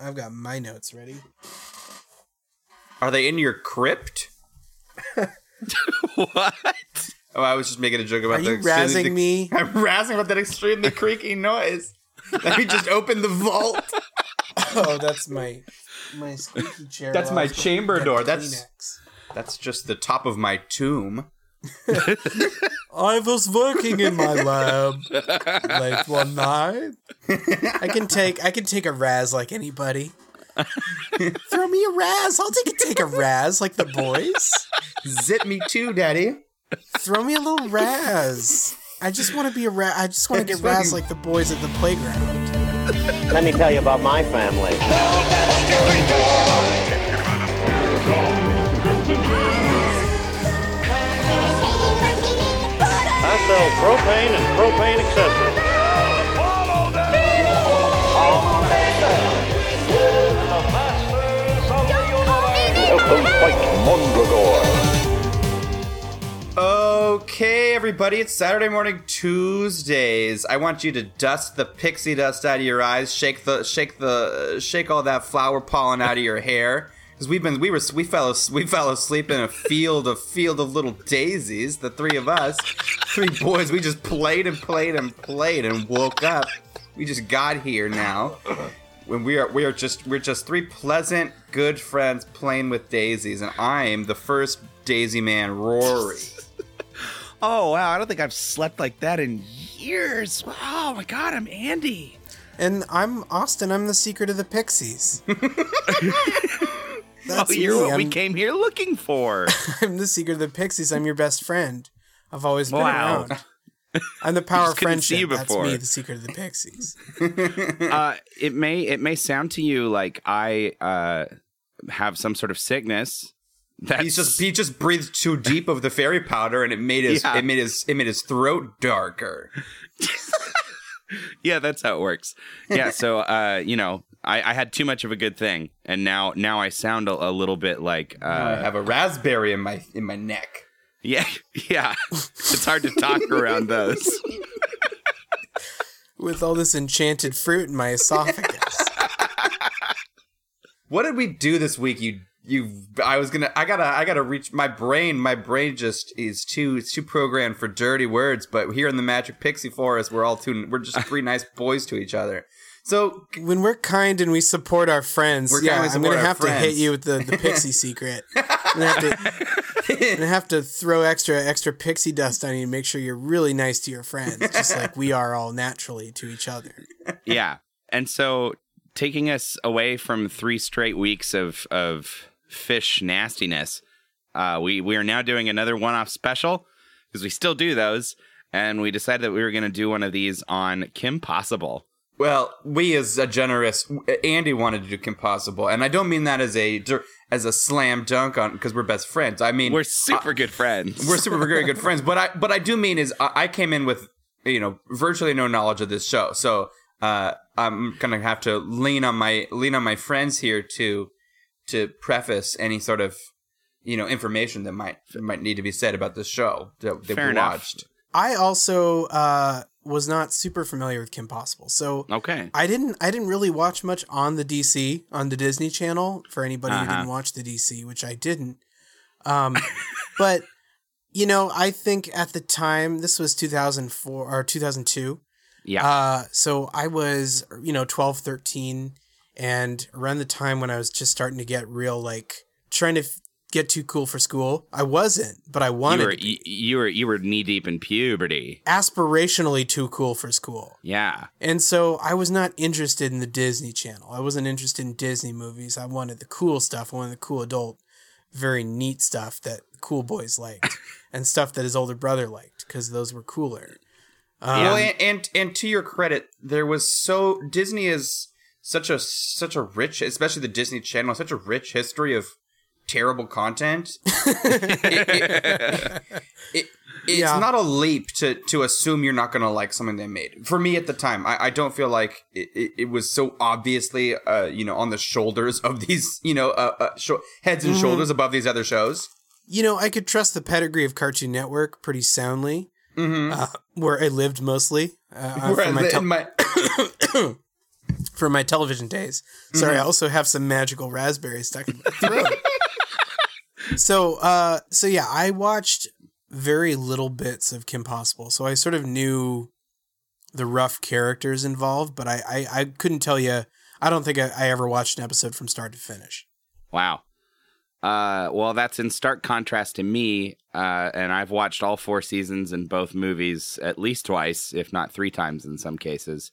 I've got my notes ready. Are they in your crypt? what? Oh, I was just making a joke about Are the you razzing extremely- me? I'm razzing about that extremely creaky noise. Let me just open the vault. Oh, that's my my squeaky chair. That's my I was going chamber door. That's- Kleenex. That's just the top of my tomb. I was working in my lab late one night. I can take I can take a raz like anybody. Throw me a raz. I'll take a take a raz like the boys. Zip me too, daddy. Throw me a little raz. I just want to be a raz. I just want to get Just raz like the boys at the playground. Let me tell you about my family. Sell propane and propane accessories. Mondragor. Okay, everybody, it's Saturday morning Tuesdays. I want you to dust the pixie dust out of your eyes, shake the shake the shake all that flower pollen out of your hair. Because we've been we were we fell we fell asleep in a field of field of little daisies. The three of us, three boys, we just played and played and played and woke up. We just got here now. When we are we are just we're just three pleasant good friends playing with daisies, and I'm the first daisy man, Rory. Oh wow, I don't think I've slept like that in years. Oh my god, I'm Andy. And I'm Austin. I'm the secret of the Pixies. That's oh, you're me. what we I'm, came here looking for. I'm the secret of the Pixies. I'm your best friend. I've always been Wow. around. I'm the power of just see friendship. you That's before. me, the secret of the Pixies. uh, it may it may sound to you like I uh, have some sort of sickness. That's He's just he just breathed too deep of the fairy powder, and it made his Yeah. it made his it made his throat darker. yeah, that's how it works. Yeah, so uh, you know, I, I had too much of a good thing, and now now I sound a, a little bit like I uh, have a raspberry in my in my neck. yeah yeah. it's hard to talk around those. With all this enchanted fruit in my esophagus. What did we do this week? You you I was gonna I gotta I gotta reach my brain. My brain just is too it's too programmed for dirty words. But here in the Magic Pixie Forest, we're all two we're just three nice boys to each other. So when we're kind and we support our friends, We're yeah, kind, we I'm gonna our have to hit you with the, the pixie secret. I'm gonna, have to, I'm gonna have to throw extra extra pixie dust on you and make sure you're really nice to your friends, just like we are all naturally to each other. yeah. And so taking us away from three straight weeks of of fish nastiness, uh, we we are now doing another one off special because we still do those, and we decided that we were going to do one of these on Kim Possible. Well, we as a generous Andy wanted to do Kim Possible, and I don't mean that as a as a slam dunk on because we're best friends. I mean We're super good friends. we're super very good friends. But I but I do mean is I, I came in with you know virtually no knowledge of this show, so uh, I'm gonna have to lean on my lean on my friends here to to preface any sort of you know information that might might need to be said about this show that, that Fair we enough. watched. I also uh, was not super familiar with Kim Possible, so okay. I didn't I didn't really watch much on the DC on the Disney Channel for anybody who Uh-huh. didn't watch the DC, which I didn't. Um, but you know, I think at the time this was 2004 or 2002. Yeah. Uh, so I was you know 12, 13 and around the time when I was just starting to get real like trying to f- get too cool for school. I wasn't, but I you wanted were to be you, you were you were knee deep in puberty. aspirationally too cool for school. Yeah. And so I was not interested in the Disney Channel. I wasn't interested in Disney movies. I wanted the cool stuff. I wanted the cool adult, very neat stuff that cool boys liked and stuff that his older brother liked because those were cooler. Um, well, and, and and to your credit, there was so Disney is such a such a rich, especially the Disney Channel, such a rich history of terrible content. it, it- it- it's Yeah. not a leap to to assume you're not going to like something they made. For me at the time, I, I don't feel like it, was so obviously, uh, you know, on the shoulders of these, you know, uh, uh, sho- heads and shoulders above these other shows. you know, I could trust the pedigree of Cartoon Network pretty soundly, uh, where I lived mostly. Uh, my in tel- my from my television days. Sorry, I also have some magical raspberries stuck in my throat. so, uh, so yeah, I watched very little bits of Kim Possible, so I sort of knew the rough characters involved, but I, I, I couldn't tell you. I don't think I, I ever watched an episode from start to finish. Wow. Uh, well, that's in stark contrast to me, uh, and I've watched all four seasons and both movies at least twice, if not three times in some cases.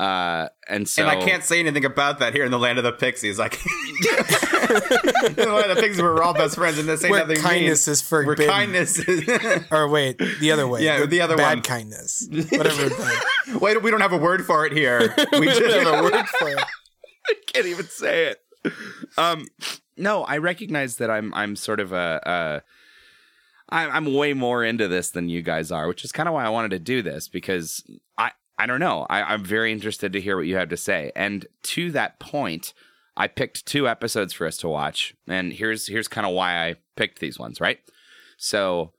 Uh, and so and I can't say anything about that here in the land of the pixies. Like, in the land of the pixies, we're all best friends, and this ain't Where nothing kindness means. is Where forbidden. kindness is. Or wait, the other way. Yeah, the other bad one. kindness. Whatever. wait, we don't have a word for it here. We just we have a word for it. I can't even say it. Um, no, I recognize that I'm I'm sort of a, a I, I'm way more into this than you guys are, which is kind of why I wanted to do this because I don't know I, I'm very interested to hear what you have to say. And to that point, I picked two episodes for us to watch, and here's here's kind of why I picked these ones. Right, so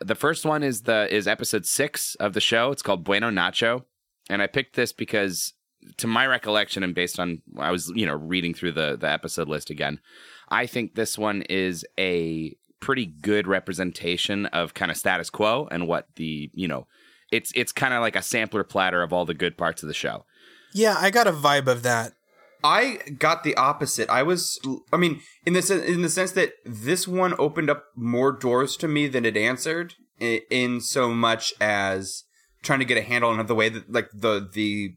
the first one is the is episode six of the show. It's called Bueno Nacho, and I picked this because to my recollection and based on I was you know reading through the the episode list again, I think this one is a pretty good representation of kind of status quo and what the you know it's it's kind of like a sampler platter of all the good parts of the show. Yeah, I got a vibe of that. I got the opposite. I was, I mean, in the sen- in the sense that this one opened up more doors to me than it answered, in, in so much as trying to get a handle on the way that, like the the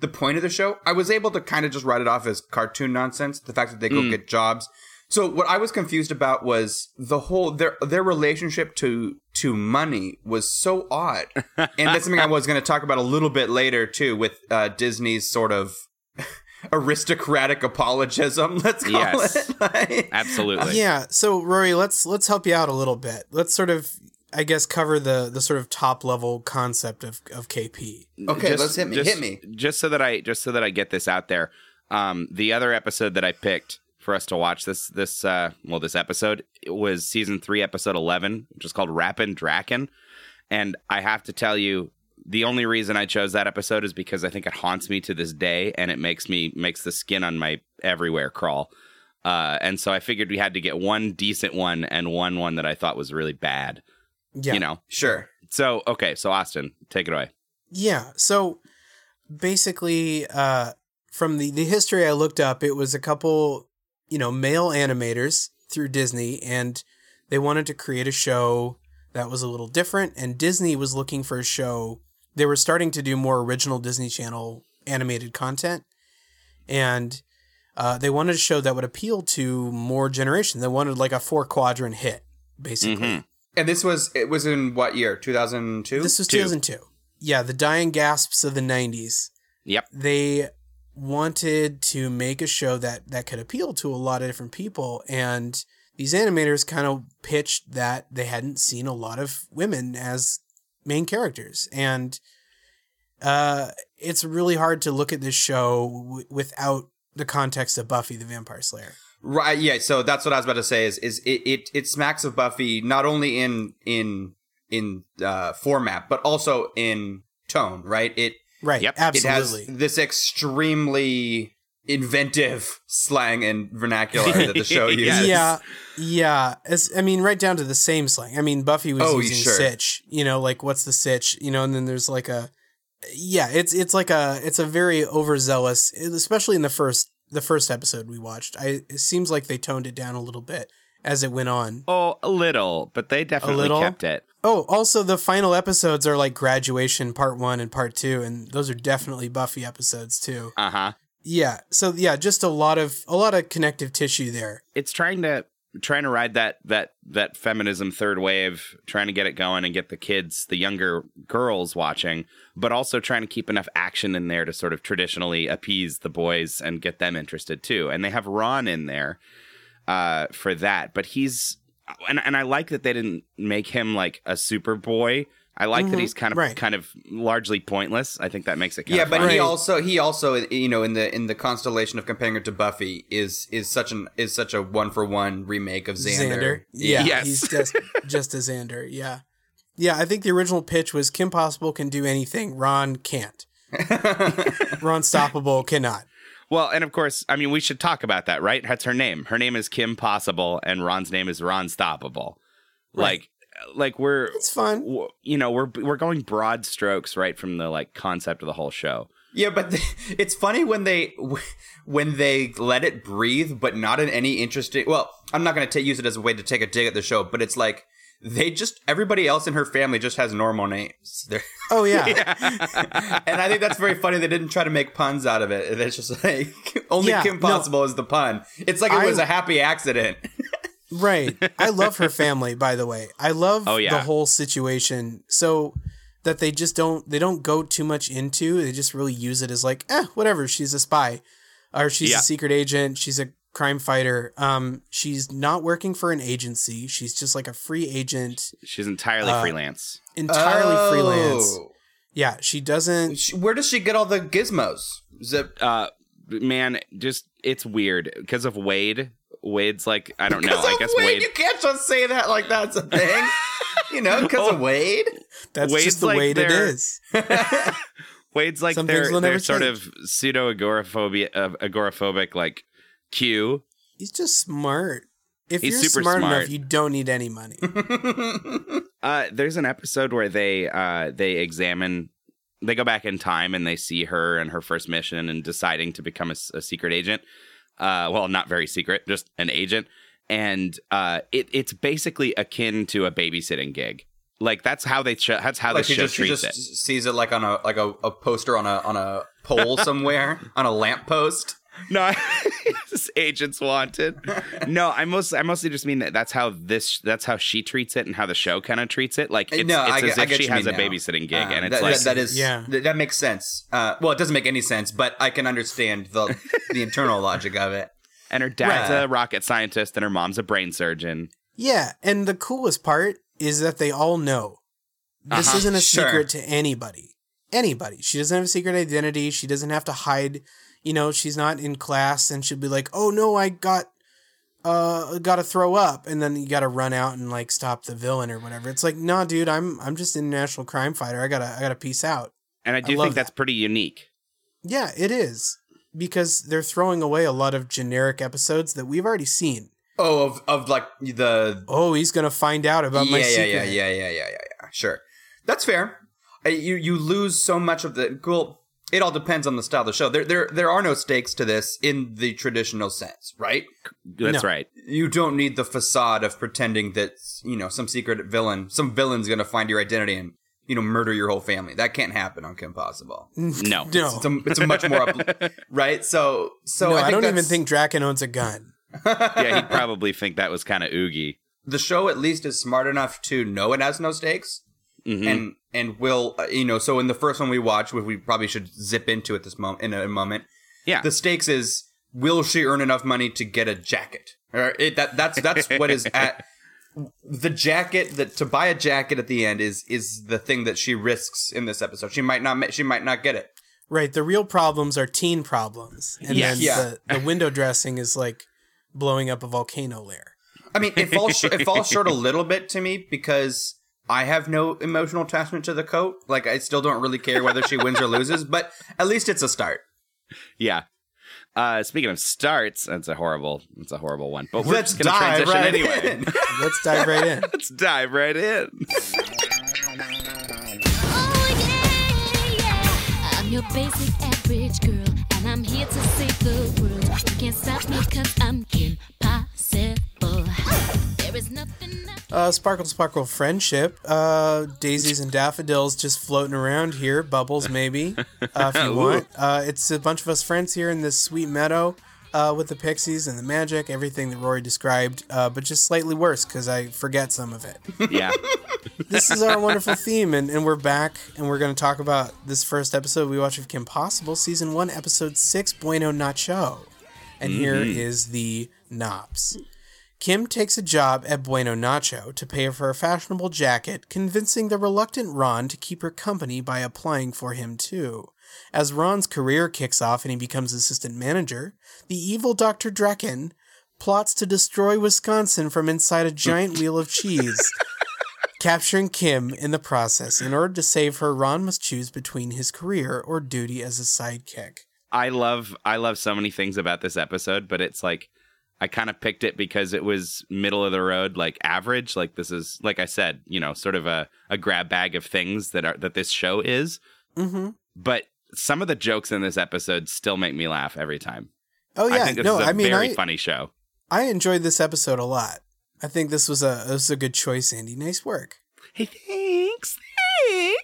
the point of the show. I was able to kind of just write it off as cartoon nonsense. The fact that they go mm. get jobs. So what I was confused about was the whole their their relationship to to money was so odd, and that's something I was going to talk about a little bit later too, with uh, Disney's sort of aristocratic apologism. Let's call Yes. it. Like- Absolutely. Yeah. So Rory, let's let's help you out a little bit. Let's sort of, I guess, cover the the sort of top level concept of of KP. Okay, let's hit me. Just, hit me. Just so that I just so that I get this out there. Um, the other episode that I picked for us to watch this this uh well this episode it was season three episode eleven, which is called Rappin' Drakken, and I have to tell you. The only reason I chose that episode is because I think it haunts me to this day, and it makes me makes the skin on my everywhere crawl. Uh, and so I figured we had to get one decent one and one one that I thought was really bad. Yeah. You know. Sure. So okay, so Austin, take it away. Yeah. So basically, uh, from the, the history I looked up, it was a couple, you know, male animators through Disney, and they wanted to create a show that was a little different. And Disney was looking for a show. They were starting to do more original Disney Channel animated content, and uh, they wanted a show that would appeal to more generations. They wanted like a four quadrant hit, basically. Mhm. And this was it was in what year? Two thousand two. This was Two. 2002. Yeah, the dying gasps of the 90s. Yep. They wanted to make a show that that could appeal to a lot of different people and these animators kind of pitched that they hadn't seen a lot of women as main characters and uh it's really hard to look at this show w- without the context of Buffy the Vampire Slayer. Right. Yeah. So that's what I was about to say. Is is it it, it smacks of Buffy not only in in in uh, format but also in tone. Right. It Right. Yep. Absolutely. it has this extremely inventive slang and vernacular that the show uses. Yes. Yeah, yeah. As I mean, right down to the same slang. I mean, Buffy was Oh, using sure. sitch. You know, like what's the sitch? You know, and then there's like a, yeah. It's it's like a it's a very overzealous, especially in the first the first episode we watched. I it seems like they toned it down a little bit as it went on. Oh, a little, but they definitely kept it. Oh, also the final episodes are like graduation part one and part two, and those are definitely Buffy episodes too. Uh huh. Yeah. So yeah, just a lot of a lot of connective tissue there. It's trying to trying to ride that that that feminism third wave, trying to get it going and get the kids, the younger girls watching, but also trying to keep enough action in there to sort of traditionally appease the boys and get them interested too. And they have Ron in there uh, for that, but he's and and I like that they didn't make him like a super boy. I like that Mhm. he's kind of Right. kind of largely pointless. I think that makes it kind Yeah, of but fun. he also he also you know in the in the constellation of comparing it to Buffy is is such an is such a one for one remake of Xander. Yeah, Yes. he's just just a Xander. Yeah, yeah. I think the original pitch was Kim Possible can do anything, Ron can't. Ron Stoppable cannot. Well, and of course, I mean, we should talk about that, right? That's her name. Her name is Kim Possible, and Ron's name is Ron Stoppable. Right. Like, like we're, It's fun. w- you know, we're we're going broad strokes right from the like concept of the whole show. Yeah, but th- it's funny when they when they let it breathe, but not in any interesting. Well, I'm not going to use it as a way to take a dig at the show, but it's like they just everybody else in her family just has normal names. They're, Oh yeah. and I think that's very funny. They didn't try to make puns out of it. It's just like only Yeah, Kim no. Possible is the pun. It's like it was a happy accident. Right. I love her family, by the way. I love Oh, yeah. the whole situation. So that they just don't they don't go too much into. They just really use it as like, eh, whatever, she's a spy. Or she's Yeah. a secret agent, she's a crime fighter. Um, she's not working for an agency. She's just like a free agent, She's entirely Uh, freelance. entirely Oh. freelance. Yeah, she doesn't Where does she get all the gizmos? Is it Uh, man, just it's weird because of Wade. Wade's like I don't know. because I guess Wade? Wade. You can't just say that like that's a thing. you know, because of Wade. that's Wade's just the like way it their- is. Wade's like Some their, things will their never sort change. of pseudo agoraphobia, uh, agoraphobic like Q. He's just smart. If He's you're super smart, smart. enough, you don't need any money. Uh, there's an episode where they uh, they examine, they go back in time and they see her and her first mission and deciding to become a secret agent. Uh, well, not very secret, just an agent, and uh, it it's basically akin to a babysitting gig. Like that's how they sh- that's how like the she show just she treats just it. sees it like on a like a, a poster on a on a pole somewhere on a lamppost. No, agents wanted. No, I most I mostly just mean that that's how this that's how she treats it and how the show kind of treats it. Like it's, no, it's I as get, I if get she has a now. babysitting gig, Uh, and it's that, like that- that is Yeah. th- that makes sense. Uh, well, it doesn't make any sense, but I can understand the the internal logic of it. and her dad's Right. a rocket scientist and her mom's a brain surgeon. Yeah, and the coolest part is that they all know. This Uh-huh, isn't a sure. secret to anybody. Anybody. She doesn't have a secret identity. She doesn't have to hide. You know, she's not in class and she'll be like, "Oh no, I got uh got to throw up." And then you got to run out and like stop the villain or whatever. It's like, "Nah, dude, I'm I'm just an international crime fighter. I got to I got to peace out." And I do love think that's that. pretty unique. Yeah, it is. Because they're throwing away a lot of generic episodes that we've already seen. Oh, of of like the Oh, he's going to find out about yeah, my yeah, secret. yeah, yeah, yeah, yeah, yeah, yeah. Sure, that's fair. You you lose so much of the well. It all depends on the style of the show. There there there are no stakes to this in the traditional sense, right? That's No. right. You don't need the facade of pretending that you know some secret villain, some villain's gonna find your identity and you know murder your whole family. That can't happen on Kim Possible. No. No. It's a, it's a much more up, right. So so no, I, I, don't even think Drakken owns a gun. yeah, he'd probably think that was kind of oogie. the show at least is smart enough to know it has no stakes Mhm. and and will uh, you know so in the first one we watched which we probably should zip into at this moment in a moment yeah. the stakes is will she earn enough money to get a jacket or it, that that's that's what is at the jacket that to buy a jacket at the end is is the thing that she risks in this episode she might not ma- she might not get it Right. The real problems are teen problems. And Yes. then Yeah. the, the window dressing is like blowing up a volcano lair. I mean, it falls sh- it falls short a little bit to me because I have no emotional attachment to the coat. Like, I still don't really care whether she wins or loses, but at least it's a start. Yeah. Uh, speaking of starts, that's a horrible, that's a horrible one. But we're Let's just gonna dive transition right anyway. in. Let's dive right in. Let's dive right in. Oh yeah, yeah. I'm your basic average girl, and I'm here to save the world. You can't stop me cause I'm impossible. There is nothing I Uh, sparkle sparkle friendship. Uh, daisies and daffodils just floating around here. Bubbles maybe, uh, if you want. Uh, it's a bunch of us friends here in this sweet meadow. Uh, with the pixies and the magic, everything that Rory described, uh, but just slightly worse because I forget some of it. Yeah. this is our wonderful theme, and, and we're back, and we're going to talk about this first episode we watched of Kim Possible, season one, episode six, Bueno Nacho. And here is the Knops. Kim takes a job at Bueno Nacho to pay for a fashionable jacket, convincing the reluctant Ron to keep her company by applying for him too. As Ron's career kicks off and he becomes assistant manager, the evil Dr. Drakken plots to destroy Wisconsin from inside a giant wheel of cheese. capturing Kim in the process. In order to save her, Ron must choose between his career or duty as a sidekick. I love I love so many things about this episode, but it's like I kind of picked it because it was middle of the road, like average. Like this is like I said, you know, sort of a, a grab bag of things that are that this show is. Mm-hmm. But some of the jokes in this episode still make me laugh every time. Oh yeah, I think this no, is a I mean, very I, funny show. I enjoyed this episode a lot. I think this was a this was a good choice, Andy. Nice work, Hey, thanks, thanks.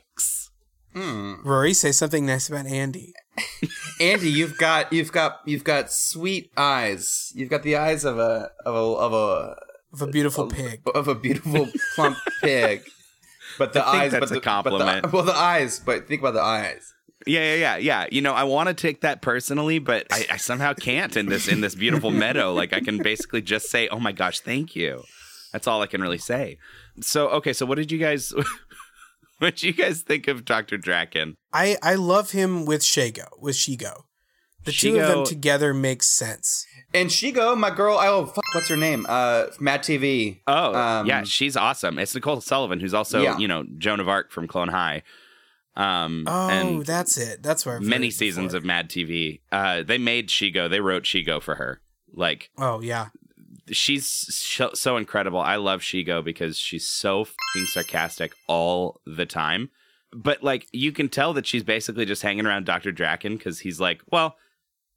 Hmm. Rory. Say something nice about Andy. Andy, you've got you've got you've got sweet eyes. You've got the eyes of a of a of a Of a beautiful pig. of a beautiful plump pig. But the I think eyes, that's but a the, compliment. But the, well, the eyes, but think about the eyes. Yeah, yeah, yeah, yeah. You know, I want to take that personally, but I, I somehow can't in this in this beautiful meadow. Like I can basically just say, "Oh my gosh, thank you." That's all I can really say. So, okay, so what did you guys what do you guys think of Dr. Drakken? I I love him with Shego, with Shego. The two of them together makes sense. And Shego, my girl, oh fuck, what's her name? Uh, Mad TV. Oh, Um, yeah, she's awesome. It's Nicole Sullivan, who's also, Yeah. you know, Joan of Arc from Clone High. Um, Oh, and that's it. That's where I've many seasons before. of Mad TV. Uh, they made Shego. They wrote Shego for her. Like Oh yeah, she's so, so incredible. I love Shego because she's so fucking sarcastic all the time. But like you can tell that she's basically just hanging around Dr. Drakken because he's like, well,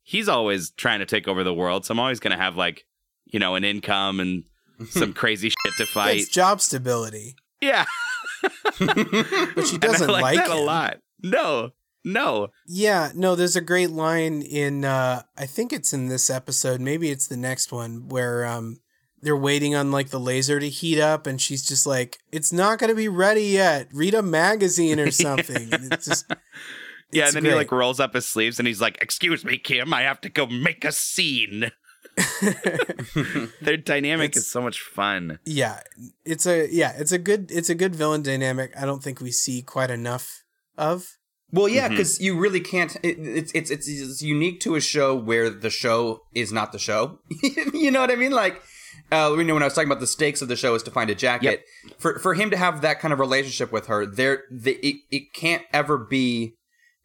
he's always trying to take over the world, so I'm always gonna have like, you know, an income and some crazy shit to fight. it's job stability. Yeah, But she doesn't like, like, that a lot. No, no. Yeah, no, there's a great line in uh I think it's in this episode, maybe it's the next one where um they're waiting on like the laser to heat up and she's just like it's not going to be ready yet. Read a magazine or something. And it's just Yeah, It's and then he like rolls up his sleeves and he's like, "Excuse me, Kim, I have to go make a scene." Their dynamic It's- is so much fun. yeah, it's a yeah, it's a good it's a good villain dynamic. I don't think we see quite enough of. Well, yeah, because you really can't. It, it's, it's it's it's unique to a show where the show is not the show. you know what I mean? Like, uh, you know, when I was talking about the stakes of the show is to find a jacket. For for him to have that kind of relationship with her, there, the, it it can't ever be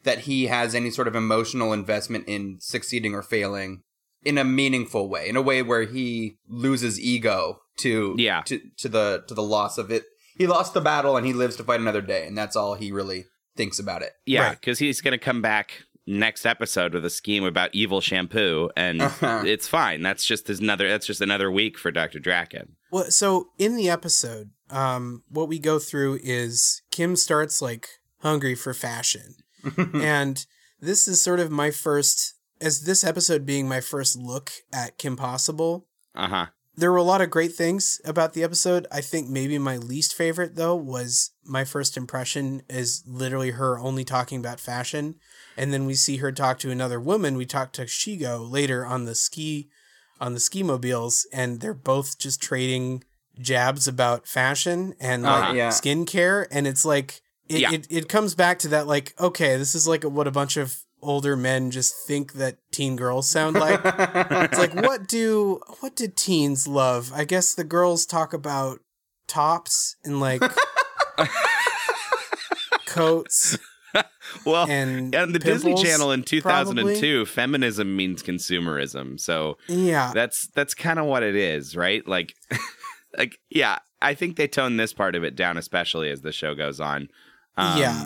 that he has any sort of emotional investment in succeeding or failing in a meaningful way, in a way where he loses ego to Yeah. to to the to the loss of it. He lost the battle and he lives to fight another day, and that's all he really thinks about it. Yeah, Right. because he's going to come back next episode with a scheme about evil shampoo, and Uh-huh. it's fine. That's just another. That's just another week for Doctor Drakken. Well, so in the episode, um, what we go through is Kim starts like hungry for fashion, and this is sort of my first, as this episode being my first look at Kim Possible. Uh huh. There were a lot of great things about the episode. I think maybe my least favorite though was my first impression is literally her only talking about fashion, and then we see her talk to another woman. We talk to Shego later on the ski, on the ski mobiles, and they're both just trading jabs about fashion and like Uh-huh. Yeah. skincare, and it's like it, Yeah. it it comes back to that like okay, this is like what a bunch of older men just think that teen girls sound like. It's like what do what did teens love? I guess the girls talk about tops and like coats Well, and on the Disney Channel in probably. 2002, feminism means consumerism. So Yeah. that's that's kind of what it is, right? Like, like yeah. I think they tone this part of it down, especially as the show goes on. Um, Yeah.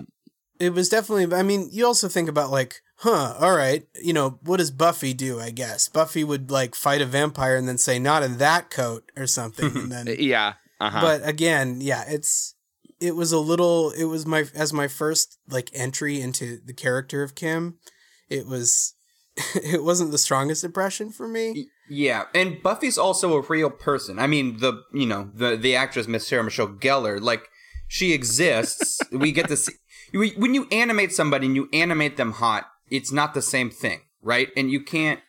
It was definitely I mean, you also think about like, huh, all right, you know, what does Buffy do, I guess? Buffy would like fight a vampire and then say not in that coat or something and then Yeah. Uh-huh. but again yeah it's it was a little it was my as my first like entry into the character of kim it was it wasn't the strongest impression for me Yeah, and Buffy's also a real person. I mean, the you know the the actress Miss Sarah Michelle Gellar, like she exists. we get to see when you animate somebody and you animate them hot, it's not the same thing, right? And you can't.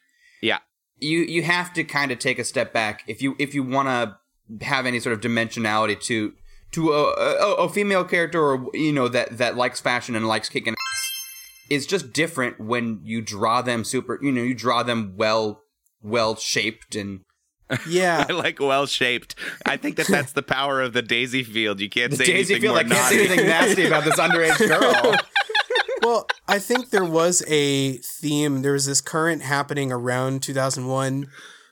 Yeah. You you have to kind of take a step back if you if you want to have any sort of dimensionality to to a, a, a female character or you know that that likes fashion and likes kicking ass. It's just different when you draw them super. You know, you draw them well well shaped and Yeah. I like well shaped. I think that that's the power of the Daisy Field. You can't say Daisy anything more I can't say anything nasty about this underage girl. well, I think there was a theme. There was this current happening around 2001.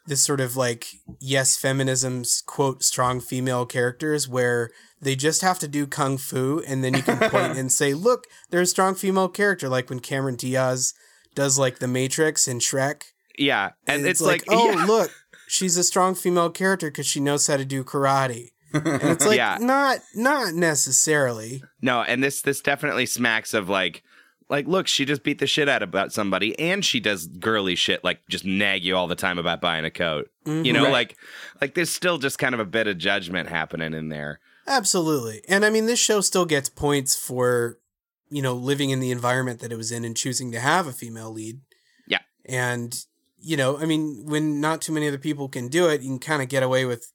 This sort of like yes, feminism's quote strong female characters where they just have to do kung fu and then you can point and say, look, there's a strong female character. Like when Cameron Diaz does like the Matrix and Shrek. Yeah, and, it's, like, oh yeah. look, she's a strong female character because she knows how to do karate. And it's like Yeah. not not necessarily. No, and this this definitely smacks of like like look, she just beat the shit out about somebody and she does girly shit like just nag you all the time about buying a coat. You mm-hmm. know, Right. like like there's still just kind of a bit of judgment happening in there. Absolutely. And I mean, this show still gets points for, you know, living in the environment that it was in and choosing to have a female lead. Yeah. And, you know, I mean, when not too many other people can do it, you can kind of get away with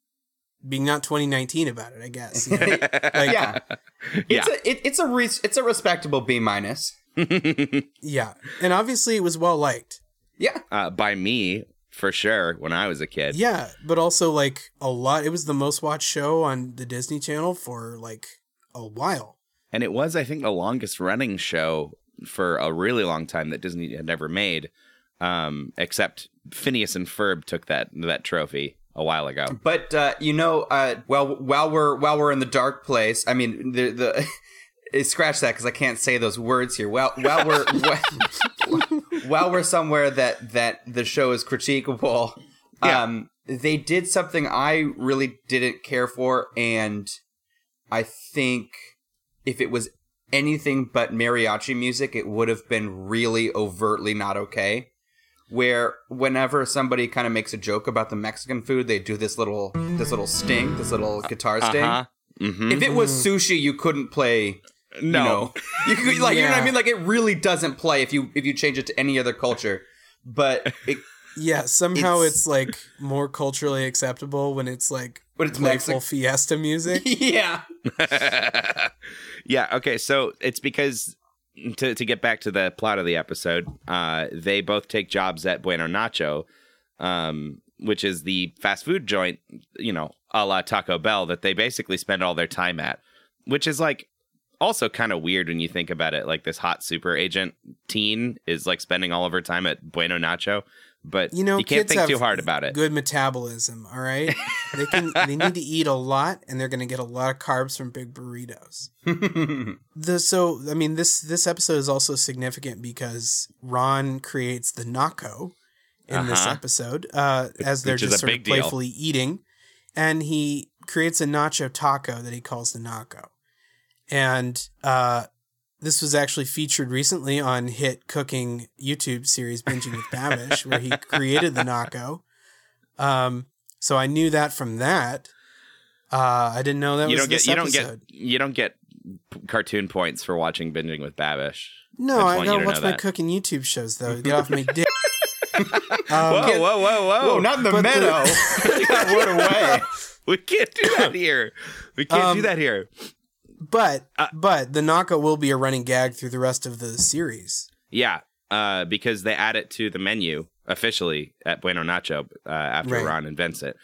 being not 2019 about it, I guess. you know? Like, yeah, Yeah. it's a it, it's a re- it's a respectable B minus. yeah. And obviously it was well liked. Yeah, uh, by me for sure when I was a kid. Yeah. But also, like, a lot, it was the most watched show on the Disney Channel for like a while. And it was, I think, the longest running show for a really long time that Disney had never made. Um, except Phineas and Ferb took that that trophy a while ago. but uh, you know, uh, well, while we're while we're in the dark place, I mean, the the scratch that because I can't say those words here. Well, while we're while, while we're somewhere that that the show is critiquable, Yeah. um, they did something I really didn't care for, and I think if it was anything but mariachi music, it would have been really overtly not okay. Where whenever somebody kind of makes a joke about the Mexican food, they do this little this little sting, this little guitar sting. Uh-huh. Mm-hmm. If it was sushi, you couldn't play. No. You know, you could, like you know what I mean. Like it really doesn't play if you if you change it to any other culture. But it, Yeah. Somehow It's- it's, like more culturally acceptable when it's like But it's playful Mexican. fiesta music. yeah, yeah. Okay. So it's because to to get back to the plot of the episode, uh, they both take jobs at Bueno Nacho, um, which is the fast food joint, you know, a la Taco Bell that they basically spend all their time at, which is like also kind of weird when you think about it. Like this hot super agent teen is like spending all of her time at Bueno Nacho. But You know, you can't kids think have too hard about it. Good metabolism, all right? they can they need to eat a lot and they're going to get a lot of carbs from big burritos. the so I mean this this episode is also significant because Ron creates the naco in this Uh-huh. episode uh as they're Which just sort of deal. playfully eating and he creates a nacho taco that he calls the naco. And uh this was actually featured recently on hit cooking YouTube series Binging with Babish, where he created the Naco. Um, so I knew that from that. Uh, I didn't know that you was don't get this you don't episode. get you don't get cartoon points for watching binging with Babish. no, I just I want you gotta watch my that. cooking YouTube shows though. Get off my dick. Um, whoa, whoa, whoa, whoa! oh, not in the but the- meadow. Take that away. we can't do that here. We can't do Um, that here. But Uh, but the Naco will be a running gag through the rest of the series. Yeah, uh, because they add it to the menu officially at Bueno Nacho uh, after Right. Ron invents it,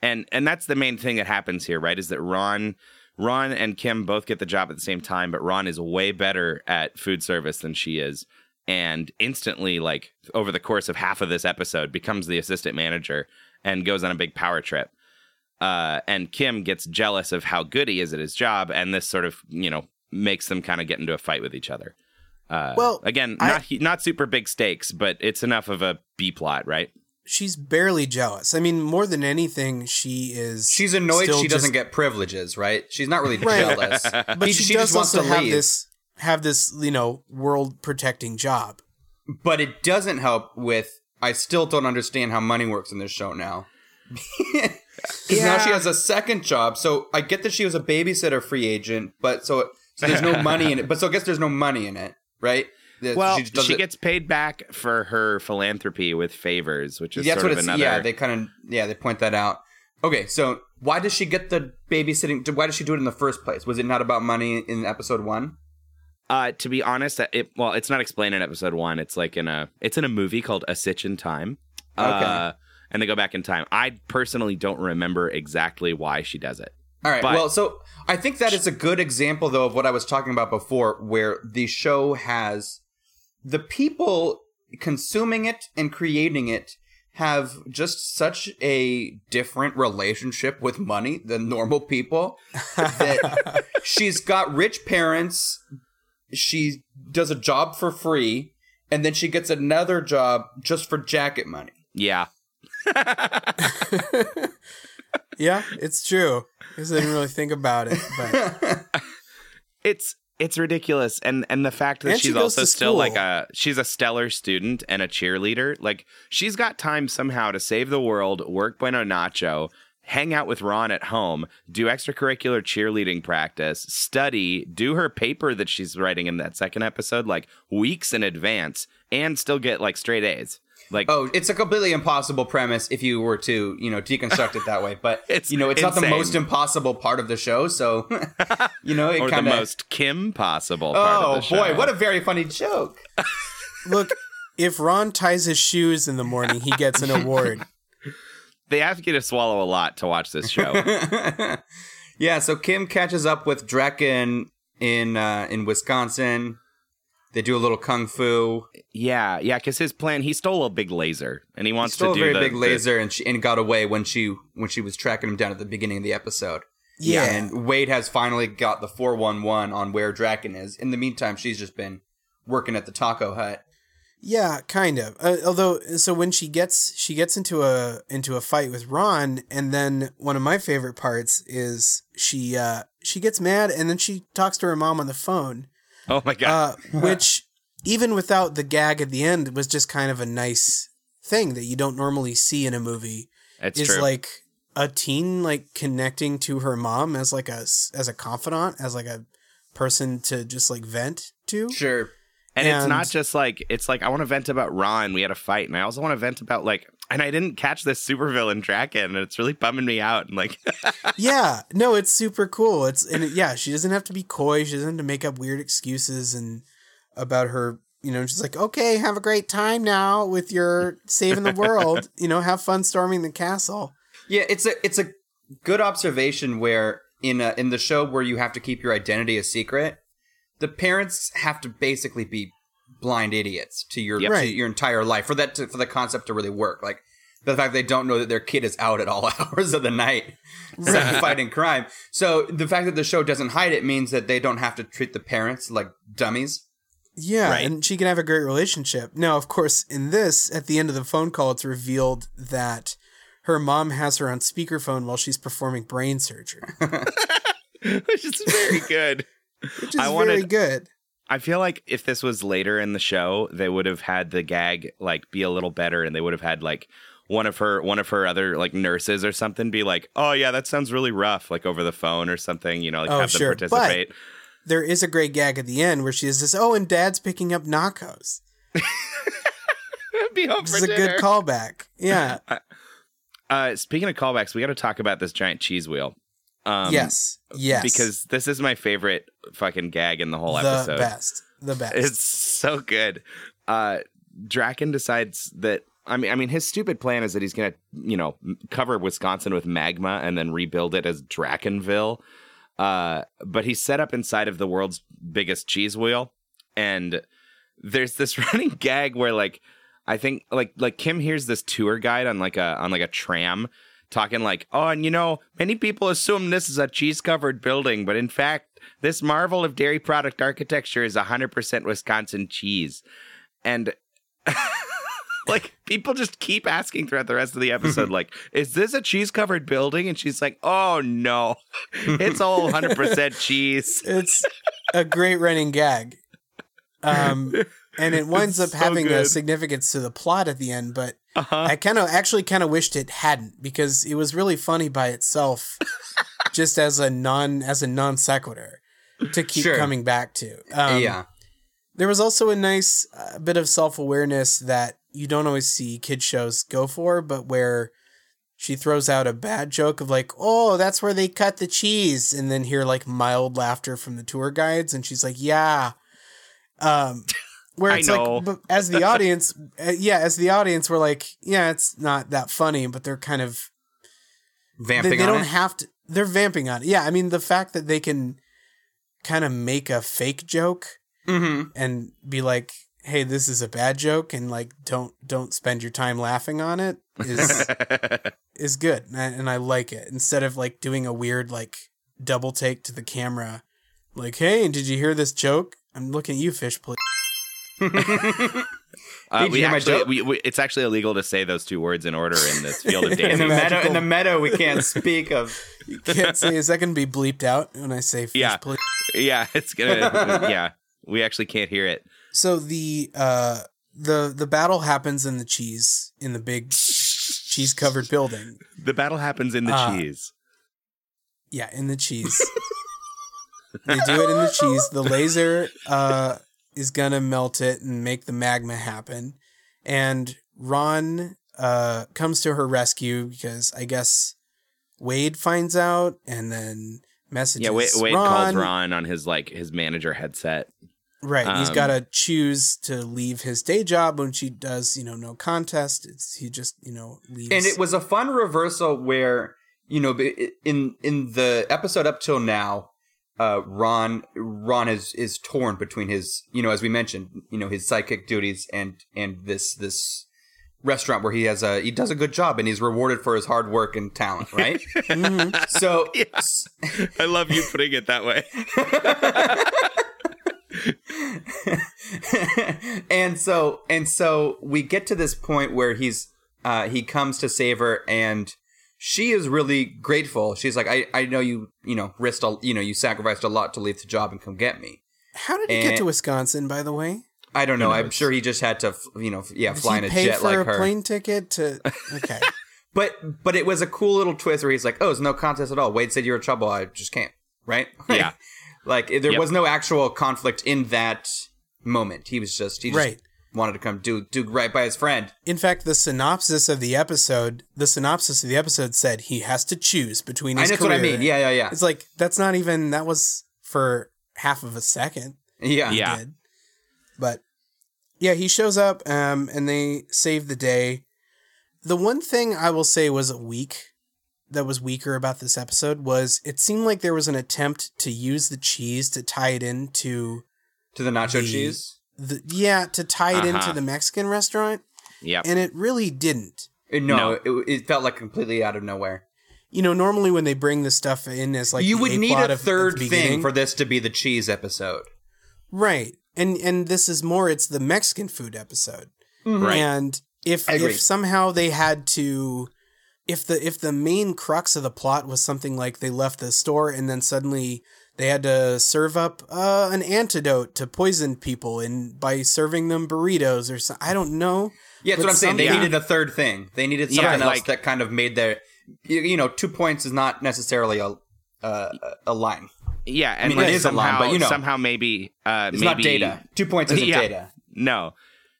and and that's the main thing that happens here, right? Is that Ron, Ron and Kim both get the job at the same time, but Ron is way better at food service than she is, and instantly, like over the course of half of this episode, becomes the assistant manager and goes on a big power trip. Uh, and Kim gets jealous of how good he is at his job, and this sort of you know makes them kind of get into a fight with each other. Uh, Well, again, I- not not super big stakes, but it's enough of a B plot, right? She's barely jealous. I mean, more than anything, she is. She's annoyed still she doesn't get privileges, right? She's not really Right. jealous. But He- she, she does just wants also to have leave. this have this you know world protecting job. But it doesn't help with. I still don't understand how money works in this show now. Because now she has a second job. So I get that she was a babysitter free agent, but so, so there's no money in it. But so I guess there's no money in it, right? That Well, she, does it- gets paid back for her philanthropy with favors, which is That's sort what of it's. another. Yeah, they kind of. Yeah, they point that out. Okay, so why does she get the babysitting? Why does she do it in the first place? Was it not about money in episode one? uh, to be honest, it well, it's not explained in episode one. It's like in a it's in a movie called A Sitch in Time. Okay. Uh, and they go back in time. I personally don't remember exactly why she does it. All right. But- well, so I think that is a good example, though, of what I was talking about before, where the show has the people consuming it and creating it have just such a different relationship with money than normal people that she's got rich parents she does a job for free and then she gets another job just for jacket money Yeah. Yeah, it's true. I didn't really think about it, but it's it's ridiculous. And and the fact that And she's goes also still like a she's a stellar student and a cheerleader. Like she's got time somehow to save the world work bueno nacho hang out with ron at home do extracurricular cheerleading practice study do her paper that she's writing in that second episode like weeks in advance and still get like straight a's like Oh, it's a completely impossible premise if you were to, you know, deconstruct it that way. But It's you know, it's not the most impossible part of the show. So, you know, it or kind the most kim possible part Oh of the boy, what a very funny joke. look, if Ron ties his shoes in the morning, he gets an award. they ask you to swallow a lot to watch this show yeah, so Kim catches up with Drakken in uh, in Wisconsin. They do a little kung fu. Yeah, yeah, because his plan, he stole a big laser, and he He wants stole to do a do very the, big laser and she and got away when she when she was tracking him down at the beginning of the episode. Yeah. And Wade has finally got the 411 on where Drakken is. In the meantime, she's just been working at the taco hut. Yeah, kind of. Uh, although, so when she gets she gets into a into a fight with Ron, and then one of my favorite parts is she uh she gets mad, and then she talks to her mom on the phone, the. Oh my god! uh, which even without the gag at the end was just kind of a nice thing that you don't normally see in a movie. it's is true. like a teen like connecting to her mom as like a as a confidant, as like a person to just like vent to. Sure. and, it's not just like it's like I want to vent about Ron. We had a fight, and I also want to vent about like, and I didn't catch this supervillain Drakken, and it's really bumming me out. And like, yeah, no, it's super cool. It's and it, yeah, she doesn't have to be coy. She doesn't have to make up weird excuses and about her. You know, she's like, okay, have a great time now with your saving the world. you know, have fun storming the castle. Yeah, it's a it's a good observation where in a, in the show where you have to keep your identity a secret, the parents have to basically be blind idiots to your Yep. to your entire life for that to, for the concept to really work. Like the fact they don't know that their kid is out at all hours of the night fighting crime. So the fact that the show doesn't hide it means that they don't have to treat the parents like dummies. Yeah, Right. and she can have a great relationship. Now, of course, in this, at the end of the phone call, it's revealed that her mom has her on speakerphone while she's performing brain surgery, which is very good. which is I very wanted- good. I feel like if this was later in the show, they would have had the gag like be a little better, and they would have had like one of her one of her other like nurses or something be like, "Oh yeah, that sounds really rough," like over the phone or something. You know, like Oh, have sure, them but- There is a great gag at the end where she says, "Oh, and Dad's picking up nachos." Be home This is a dinner. good callback. Yeah. Uh, speaking of callbacks, we got to talk about this giant cheese wheel. Um, yes. Yes. because this is my favorite fucking gag in the whole the episode. The best. The best. It's so good. Uh, Drakken decides that. I mean, I mean, his stupid plan is that he's gonna, you know, cover Wisconsin with magma and then rebuild it as Drakkenville. Uh, but he's set up inside of the world's biggest cheese wheel, and there's this running gag where, like, I think, like, like Kim hears this tour guide on like a on like a tram talking like, oh, and you know, many people assume this is a cheese covered building, but in fact, this marvel of dairy product architecture is 100% Wisconsin cheese. And like people just keep asking throughout the rest of the episode, like, is this a cheese covered building? And she's like, oh no, it's all 100% cheese. it's a great running gag. Um, and it winds up so having a significance to the plot at the end, but Uh-huh. I kind of actually kind of wished it hadn't because it was really funny by itself, just as a non as a non sequitur to keep Sure. coming back to. Um, yeah. There was also a nice uh, bit of self awareness that you don't always see kid shows go for, but where she throws out a bad joke of like, "Oh, that's where they cut the cheese," and then hear like mild laughter from the tour guides, and she's like, "Yeah." Um, where I it's know. like, but as the audience, uh, yeah, as the audience, we're like, yeah, it's not that funny, but they're kind of Vamping they, they on don't it. have to. They're vamping on it. Yeah, I mean the fact that they can kind of make a fake joke mm-hmm. and be like, "Hey, this is a bad joke," and like, don't don't spend your time laughing on it is is good, and I, and I like it. Instead of like doing a weird like double take to the camera, like, "Hey, did you hear this joke?" I'm looking at you, fish. Please. Uh, we actually, we, we, it's actually illegal to say those two words in order in this field of In the meadow, in the meadow, we can't speak of. Can't say is that going to be bleeped out when I say fish? Yeah. Please? yeah, it's gonna. yeah, we actually can't hear it. So the uh the the battle happens in the cheese in the big cheese covered building. The battle happens in the Uh, cheese. Yeah, in the cheese. they do it in the cheese. The laser uh is gonna melt it and make the magma happen. And Ron uh comes to her rescue because I guess Wade finds out and then messages Yeah, Wade, Wade Ron. calls Ron on his like his manager headset. Right. he's got to choose to leave his day job when she does, you know, no contest. It's he just, you know, leaves. And it was a fun reversal where you know in in the episode up till now, uh, Ron Ron is is torn between his you know as we mentioned you know his psychic duties and and this this restaurant where he has a he does a good job and he's rewarded for his hard work and talent right Mhm. so I love you putting it that way. and so and so we get to this point where he's uh he comes to save her and she is really grateful she's like i i know you you know risked a you know you sacrificed a lot to leave the job and come get me How did he get to Wisconsin, by the way? i don't know i'm sure he just had to you know yeah Did fly in a jet for like a her plane ticket to? Okay, but but it was a cool little twist where he's like oh it's no contest at all wade said you're in trouble i just can't right Yeah. like there Yep. was no actual conflict in that moment he was just he just right. Wanted to come do do right by his friend In fact, the synopsis of the episode, the synopsis of the episode said he has to choose between and his that's career. what i mean yeah yeah yeah It's like that's not even that was for half of a second. yeah he Yeah. did. But yeah, he shows up um, and they save the day. The one thing I will say was weak, that was weaker about this episode was it seemed like there was an attempt to use the cheese to tie it into to the nacho The- cheese. The yeah to tie it into Uh-huh. the Mexican restaurant, Yeah. and it really didn't. No, No. It, it felt like completely out of nowhere. You know, normally when they bring this stuff in as like you the would need A-plot of- third thing for this to be the cheese episode. right? And and this is more. It's the Mexican food episode. Right. And if if somehow they had to if the if the main crux of the plot was something like they left the store and then suddenly they had to serve up uh, an antidote to poison people and by serving them burritos or something. I don't know. Yeah, that's But what I'm saying. They some- needed a third thing. They needed Yeah, something else like- that kind of made their, you, you know, two points is not necessarily a uh, a line. yeah, and mean, like it is a line, but you know. somehow maybe uh, It's maybe, not data. Two points isn't Yeah. data. No.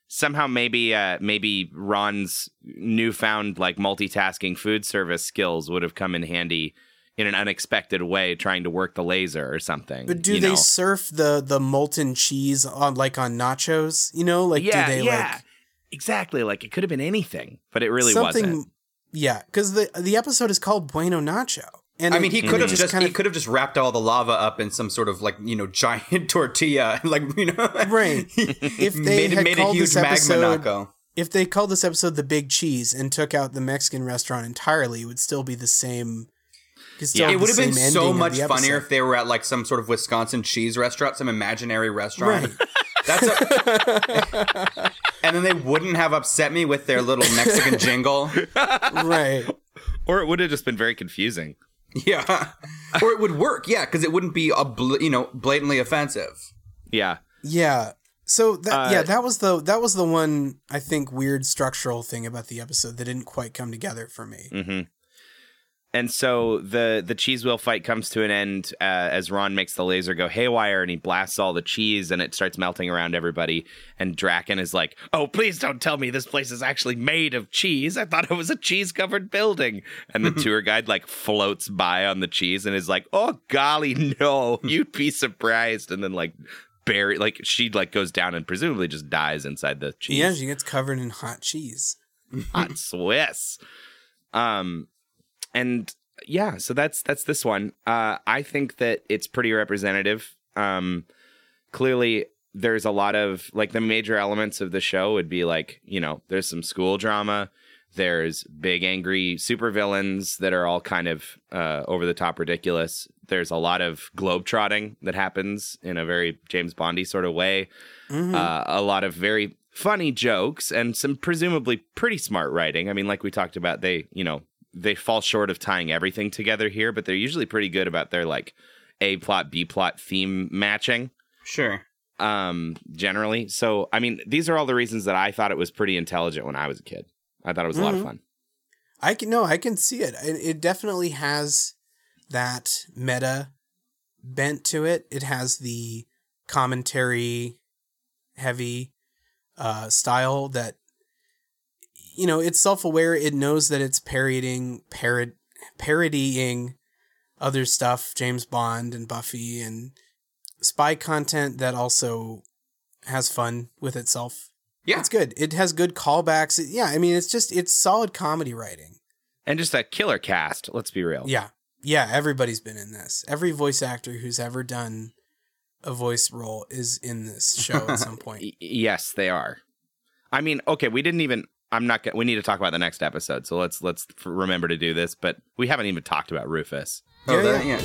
Somehow maybe uh maybe Ron's newfound like multitasking food service skills would have come in handy in an unexpected way trying to work the laser or something. But do you they know? surf the the molten cheese on like on nachos? You know, like yeah, do they yeah. like exactly. Like it could have been anything, but it really something? wasn't. Yeah, because the the episode is called Bueno Nacho, and I mean, he mm-hmm. it- could it have just, kind he of could have just wrapped all the lava up in some sort of like you know giant tortilla, like you know, Right. If they made, had made a called huge this magma episode- naco. if they called this episode the Big Cheese and took out the Mexican restaurant entirely, it would still be the same. Could still Yeah. have It would have been so much funnier if they were at like some sort of Wisconsin cheese restaurant, some imaginary restaurant. Right. That's a, and then they wouldn't have upset me with their little Mexican jingle. right. Or it would have just been very confusing. Yeah, or it would work. Yeah, because it wouldn't be a bl- you know blatantly offensive. Yeah. Yeah. So that Uh, yeah, that was the that was the one I think weird structural thing about the episode that didn't quite come together for me. hmm And so the the cheese wheel fight comes to an end uh, as Ron makes the laser go haywire and he blasts all the cheese and it starts melting around everybody. And Drakken is like, "Oh, please don't tell me this place is actually made of cheese. I thought it was a cheese covered building." And the tour guide like floats by on the cheese and is like, "Oh golly, no! You'd be surprised." And then like buried. Like she like goes down and presumably just dies inside the cheese. Yeah, she gets covered in hot cheese. hot Swiss. Um, and yeah, so that's that's this one. Uh, I think that it's pretty representative. Um, clearly, there's a lot of like the major elements of the show would be like you know there's some school drama. There's big angry supervillains that are all kind of uh, over the top ridiculous. There's a lot of globetrotting that happens in a very James Bondy sort of way. Uh, a lot of very funny jokes and some presumably pretty smart writing. I mean, like we talked about, they you know they fall short of tying everything together here, but they're usually pretty good about their like a plot b plot theme matching Sure. um generally so i mean these are all the reasons that i thought it was pretty intelligent when i was a kid i thought it was a lot of Mhm. fun I can no, I can see it. It, it definitely has that meta bent to it. It has the commentary heavy uh, style that you know it's self-aware. It knows that it's parodying parod- parodying other stuff, James Bond and Buffy and spy content that also has fun with itself. Yeah. It's good. It has good callbacks. Yeah, I mean, it's just it's solid comedy writing. and just a killer cast let's be real Yeah, yeah. Everybody's been in this. Every voice actor who's ever done a voice role is in this show at some point. Yes they are i mean okay we didn't even i'm not gonna we need to talk about the next episode so let's let's f- remember to do this but we haven't even talked about rufus Oh, Yeah, yeah.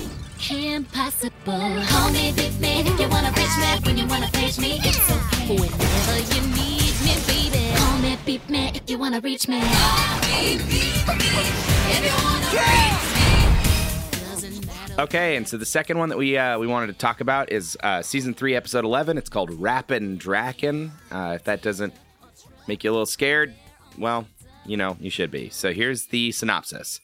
yeah. Impossible. Call me big man if you wanna reach me. When you wanna page me, it's okay. Whenever you need me, baby. Call me beep man if you wanna reach me. Doesn't matter. okay and so the second one that we uh we wanted to talk about is uh season three episode 11 it's called rappin' drakken uh if that doesn't make you a little scared well you know you should be so here's the synopsis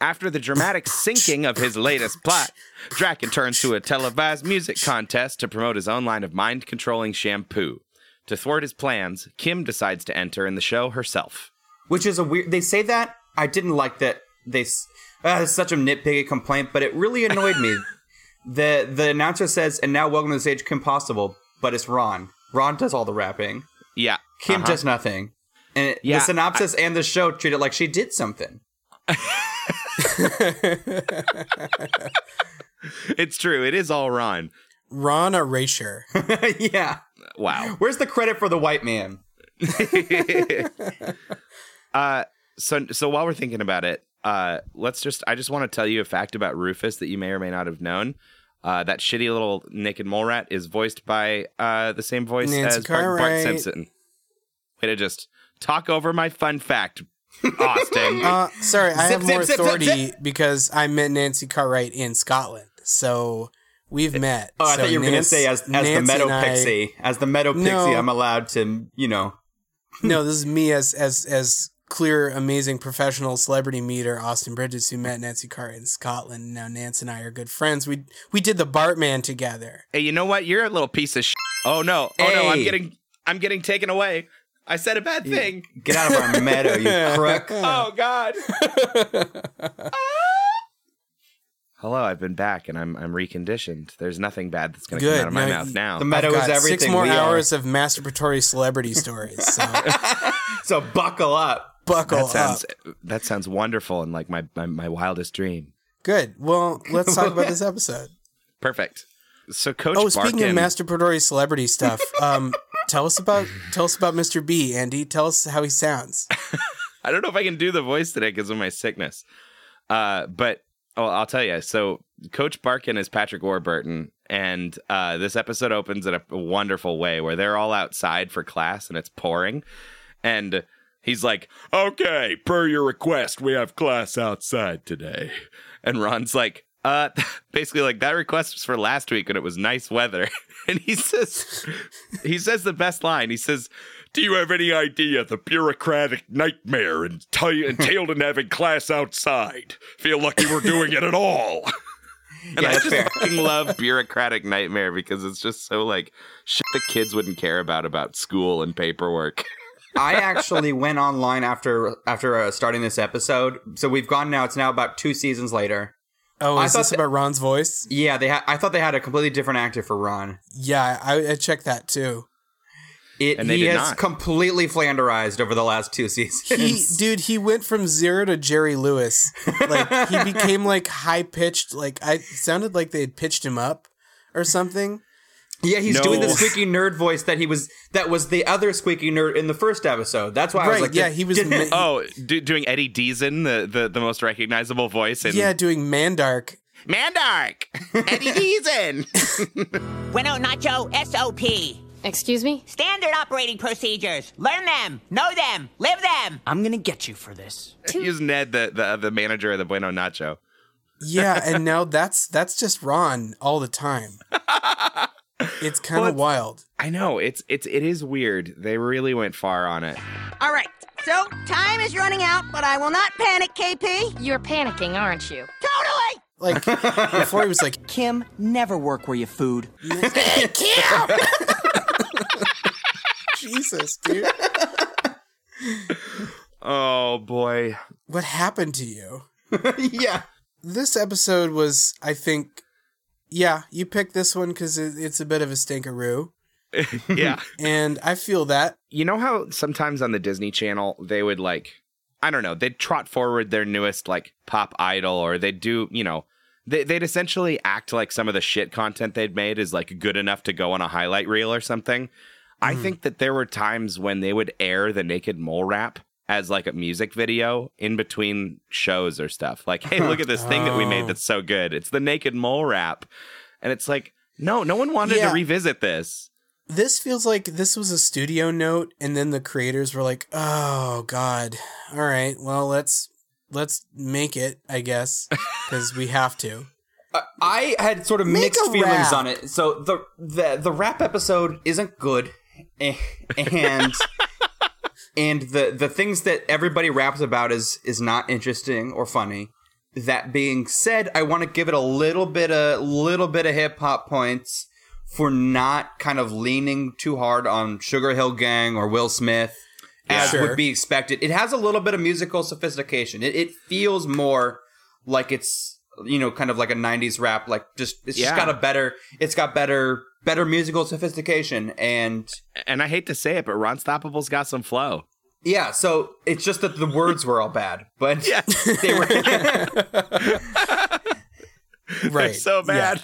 After the dramatic sinking of his latest plot, Drakken turns to a televised music contest to promote his own line of mind controlling shampoo. To thwart his plans, Kim decides to enter in the show herself. Which is a weird. They say that. I didn't like that. They. Uh, it's such a nitpicky complaint, but it really annoyed me. the The announcer says, "And now welcome to the stage, Kim Possible," but it's Ron. Ron does all the rapping. Yeah. Kim uh-huh. does nothing. And Yeah, the synopsis and the show treat it like she did something. It's true. It is all Ron. Ron Erasure. yeah. Wow. Where's the credit for the white man? uh so so while we're thinking about it, uh let's just I just want to tell you a fact about Rufus that you may or may not have known. Uh, that shitty little naked mole rat is voiced by uh, the same voice Nancy as Bart, Bart Simpson. Way to just talk over my fun fact, Austin. Uh, sorry, I Zip, have more zip, zip, zip, authority zip. because I met Nancy Cartwright in Scotland. So we've met. Oh, I So thought you were going to say as, as the meadow and I- pixie. As the meadow pixie, No. I'm allowed to, you know. no, this is me as as as clear, amazing professional celebrity meter Austin Bridges who met Nancy Cartwright in Scotland. Now Nancy and I are good friends. We we did the Bartman together. hey, you know what? You're a little piece of Sh- Oh no! Oh no! I'm getting I'm getting taken away. I said a bad thing. Get out of our meadow, you crook. Oh God! Hello, I've been back and I'm I'm reconditioned. There's nothing bad that's going to come out of my No, mouth now. The meadow I've got is everything. Six more we are. hours of masturbatory celebrity stories. So So buckle up. buckle that sounds up. that sounds wonderful and like my, my my wildest dream. Good. Well, let's talk about this episode. Perfect. So Coach Oh, speaking Barkin, of masturbatory celebrity stuff, um, tell us about tell us about Mr. B, Andy. Tell us how he sounds. I don't know if I can do the voice today because of my sickness. Uh, but oh, I'll tell you. So Coach Barkin is Patrick Warburton, and uh, this episode opens in a wonderful way where they're all outside for class and it's pouring, and he's like, "Okay, per your request, we have class outside today," and Ron's like. Uh, basically, like that request was for last week when it was nice weather, and he says, he says the best line. He says, "Do you have any idea the bureaucratic nightmare entailed in having class outside? Feel lucky we're doing it at all." And Yeah, I just fair. fucking love bureaucratic nightmare because it's just so like shit the kids wouldn't care about about school and paperwork. I actually went online after after uh, starting this episode. So we've gone now. It's now about two seasons later. Oh, I is thought this that- about Ron's voice? Yeah, they. Ha- I thought they had a completely different actor for Ron. Yeah, I, I checked that too. It, And they he did has not. completely flanderized over the last two seasons. He, dude, he went from zero to Jerry Lewis. Like he became like high pitched. Like I sounded like they had pitched him up or something. Yeah, he's No. doing the squeaky nerd voice that he was. That was the other squeaky nerd in the first episode. That's why I was like, yeah, he was. ma- Oh, do, doing Eddie Deezen, the, the the most recognizable voice in yeah, doing Mandark. Mandark. Eddie Deezen. Bueno Nacho SOP. Excuse me? Standard operating procedures. Learn them, know them, live them. I'm gonna get you for this. Use Ned, the, the the manager of the Bueno Nacho. Yeah, and now that's that's just Ron all the time. It's kind of it's- wild. I know it's it's it is weird. They really went far on it. All right. So, time is running out, but I will not panic, KP. You're panicking, aren't you? Totally! Like before, he was like, Kim, never work where you food. "Jesus, dude, Oh boy. what happened to you?" yeah. This episode was, I think, yeah, you picked this one because it, it's a bit of a stinkeroo, Yeah. and I feel that. you know how sometimes on the Disney Channel they would like I don't know, they'd trot forward their newest like pop idol or they'd do, you know, they, they'd essentially act like some of the shit content they'd made is like good enough to go on a highlight reel or something. I mm. think that there were times when they would air the Naked Mole rap as like a music video in between shows or stuff. Like, hey, look at this thing that we Oh. made that's so good. It's the Naked Mole rap. And it's like, no, no one wanted Yeah. to revisit this. This feels like this was a studio note, and then the creators were like, "Oh God, all right, well let's let's make it, I guess, because we have to." Uh, I had sort of Make mixed feelings rap. on it. So the the the rap episode isn't good, and and the the things that everybody raps about is is not interesting or funny. That being said, I want to give it a little bit a little bit of hip hop points for not kind of leaning too hard on Sugar Hill Gang or Will Smith. As Sure. would be expected, it has a little bit of musical sophistication. It, it feels more like it's you know kind of like a 90s rap like just it's Yeah. just got a better it's got better better musical sophistication and And I hate to say it, but Ron Stoppable's got some flow. yeah so it's just that the words were all bad but Yeah. they were Right? so yeah. bad.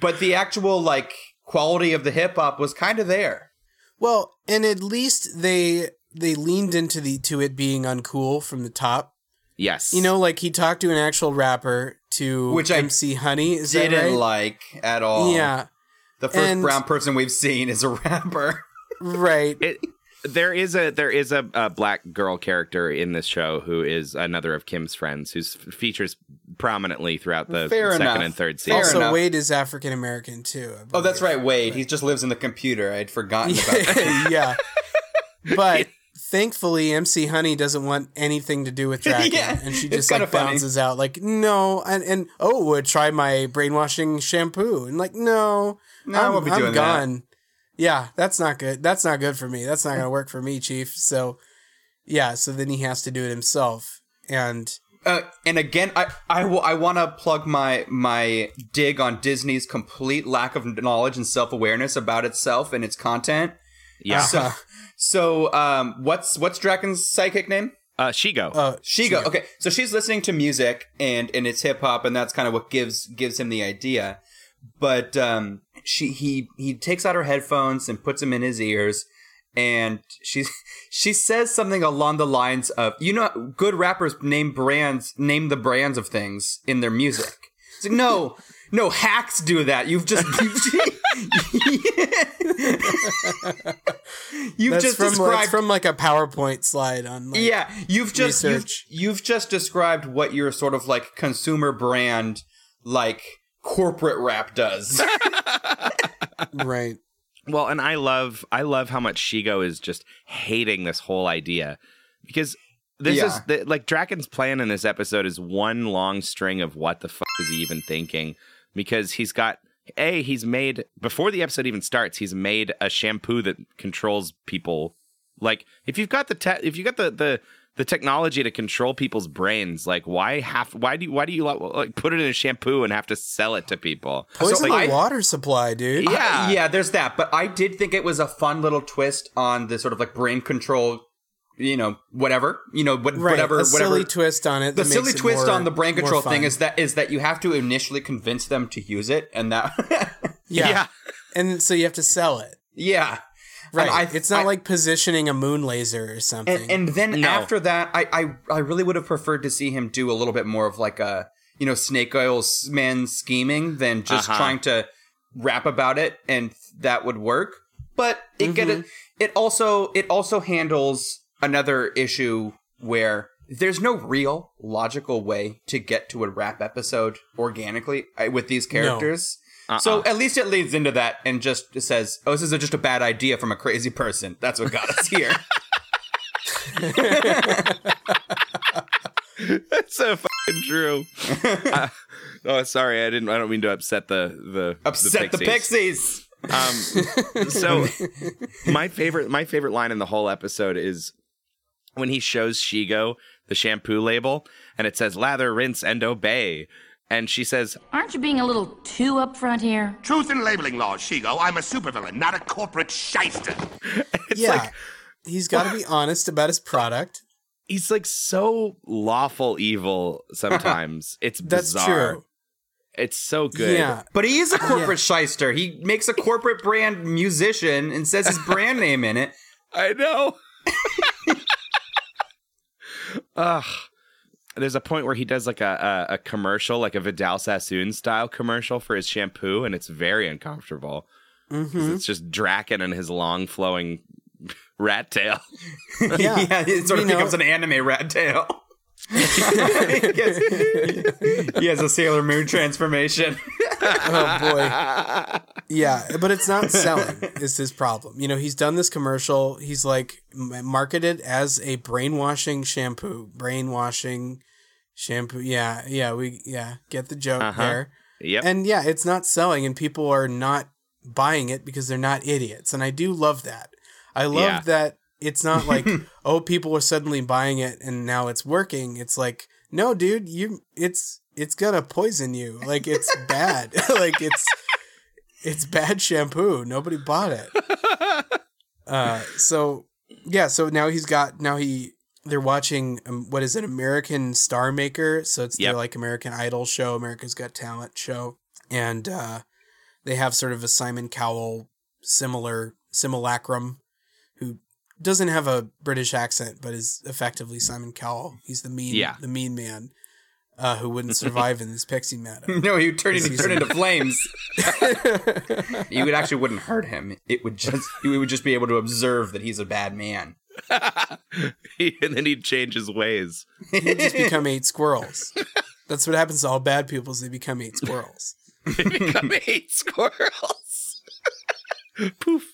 but the actual like quality of the hip hop was kind of there Well, and at least they they leaned into the to it being uncool from the top. Yes. You know, like he talked to an actual rapper to Which I MC Honey. Is didn't right? like at all Yeah, the first And- brown person we've seen is a rapper right. it there is a there is a, a black girl character in this show who is another of Kim's friends who features prominently throughout the Fair second enough. and third Fair season. also, enough. Wade is African American too. Oh that's right wade he just lives in the computer i'd forgotten about that yeah. But thankfully, MC Honey doesn't want anything to do with Drakken, Yeah, and she just kinda like funny. bounces out like, "No," and and oh, would try my brainwashing shampoo, and like, "No, No, I I'm, won't be I'm doing that." gone." Yeah, that's not good. That's not good for me. That's not gonna work for me, Chief. So, yeah, so then he has to do it himself, and Uh, and again, I I, will- I want to plug my my dig on Disney's complete lack of knowledge and self awareness about itself and its content. yeah. So, so um, what's what's Drakken's psychic name? Uh, Shego. uh, Shego. Okay, so she's listening to music and and it's hip hop, and that's kind of what gives gives him the idea. But um, she he he takes out her headphones and puts them in his ears, and she she says something along the lines of, "You know, good rappers name brands, name the brands of things in their music." It's like no. No hacks do that. You've just you've, you've that's just from described that's from like a PowerPoint slide on. Like, yeah, you've just you've, you've just described what your sort of like consumer brand like corporate rap does. right. Well, and I love I love how much Shego is just hating this whole idea because this Yeah. is the, like Drakken's plan in this episode is one long string of what the fuck is he even thinking because he's got a he's made before the episode even starts he's made a shampoo that controls people like if you've got the te- if you got the the the technology to control people's brains. Like, why have? Why do you? Why do you like put it in a shampoo and have to sell it to people? Poison I- the water supply, dude. Yeah. Uh, yeah, there's that. But I did think it was a fun little twist on the sort of like brain control, you know, whatever, you know, what, Right. whatever, a whatever. silly twist on it. the silly it twist more- on the brain control thing is that is that you have to initially convince them to use it, and that, yeah. Yeah. and so you have to sell it. yeah, Right. I- it's not I- like positioning a moon laser or something. And, and then No. after that, I, I I really would have preferred to see him do a little bit more of like a you know snake oil man scheming than just Uh-huh. trying to rap about it, and that would work. But it get Mm-hmm. it it also it also handles another issue where there's no real logical way to get to a rap episode organically uh, with these characters. So Uh-uh. at least it leads into that and just says, "Oh, this is just a bad idea from a crazy person." That's what got us here. That's so fucking true. Uh, oh, sorry, I didn't. I don't mean to upset the the Upset the pixies. Um, so my favorite my favorite line in the whole episode is when he shows Shego the shampoo label and it says lather, rinse, and obey. And she says, Aren't you being a little too upfront here? Truth in labeling laws, Shego. I'm a supervillain, not a corporate shyster. it's yeah. like he's got to be honest about his product. he's like so lawful evil sometimes. It's That's bizarre. true. It's so good. Yeah. But he is a corporate shyster. He makes a corporate brand musician and says his brand name in it. I know. Ugh. There's a point where he does like a, a, a commercial, like a Vidal Sassoon style commercial for his shampoo, and it's very uncomfortable. 'Cause Mhm. It's just Drakken and his long flowing rat tail. Yeah. it sort of You know- becomes an anime rat tail. he, has, a Sailor Moon transformation. Oh boy. Yeah, but it's not selling is his problem. You know, he's done this commercial. He's like marketed as a brainwashing shampoo, brainwashing shampoo. Yeah, yeah, we yeah, get the joke Uh-huh. there. Yep. And yeah, it's not selling and people are not buying it because they're not idiots. And I do love that. I love Yeah. that it's not like, oh, people are suddenly buying it and now it's working. It's like, no, dude, you it's it's gonna poison you. Like it's bad. like it's it's bad shampoo. Nobody bought it. Uh so yeah, so now he's got now he they're watching um, what is it American Star Maker so it's Yep. their like American Idol show America's Got Talent show and uh they have sort of a Simon Cowell similar simulacrum doesn't have a British accent but is effectively Simon Cowell he's the mean Yeah. the mean man uh, who wouldn't survive in this pixie meadow no, he would turn into turn into flames. you would actually wouldn't hurt him. It would just you would just be able to observe that he's a bad man. and then he'd change his ways. he'd just become eight squirrels that's what happens to all bad people they become eight squirrels He'd become eight squirrels. Poof.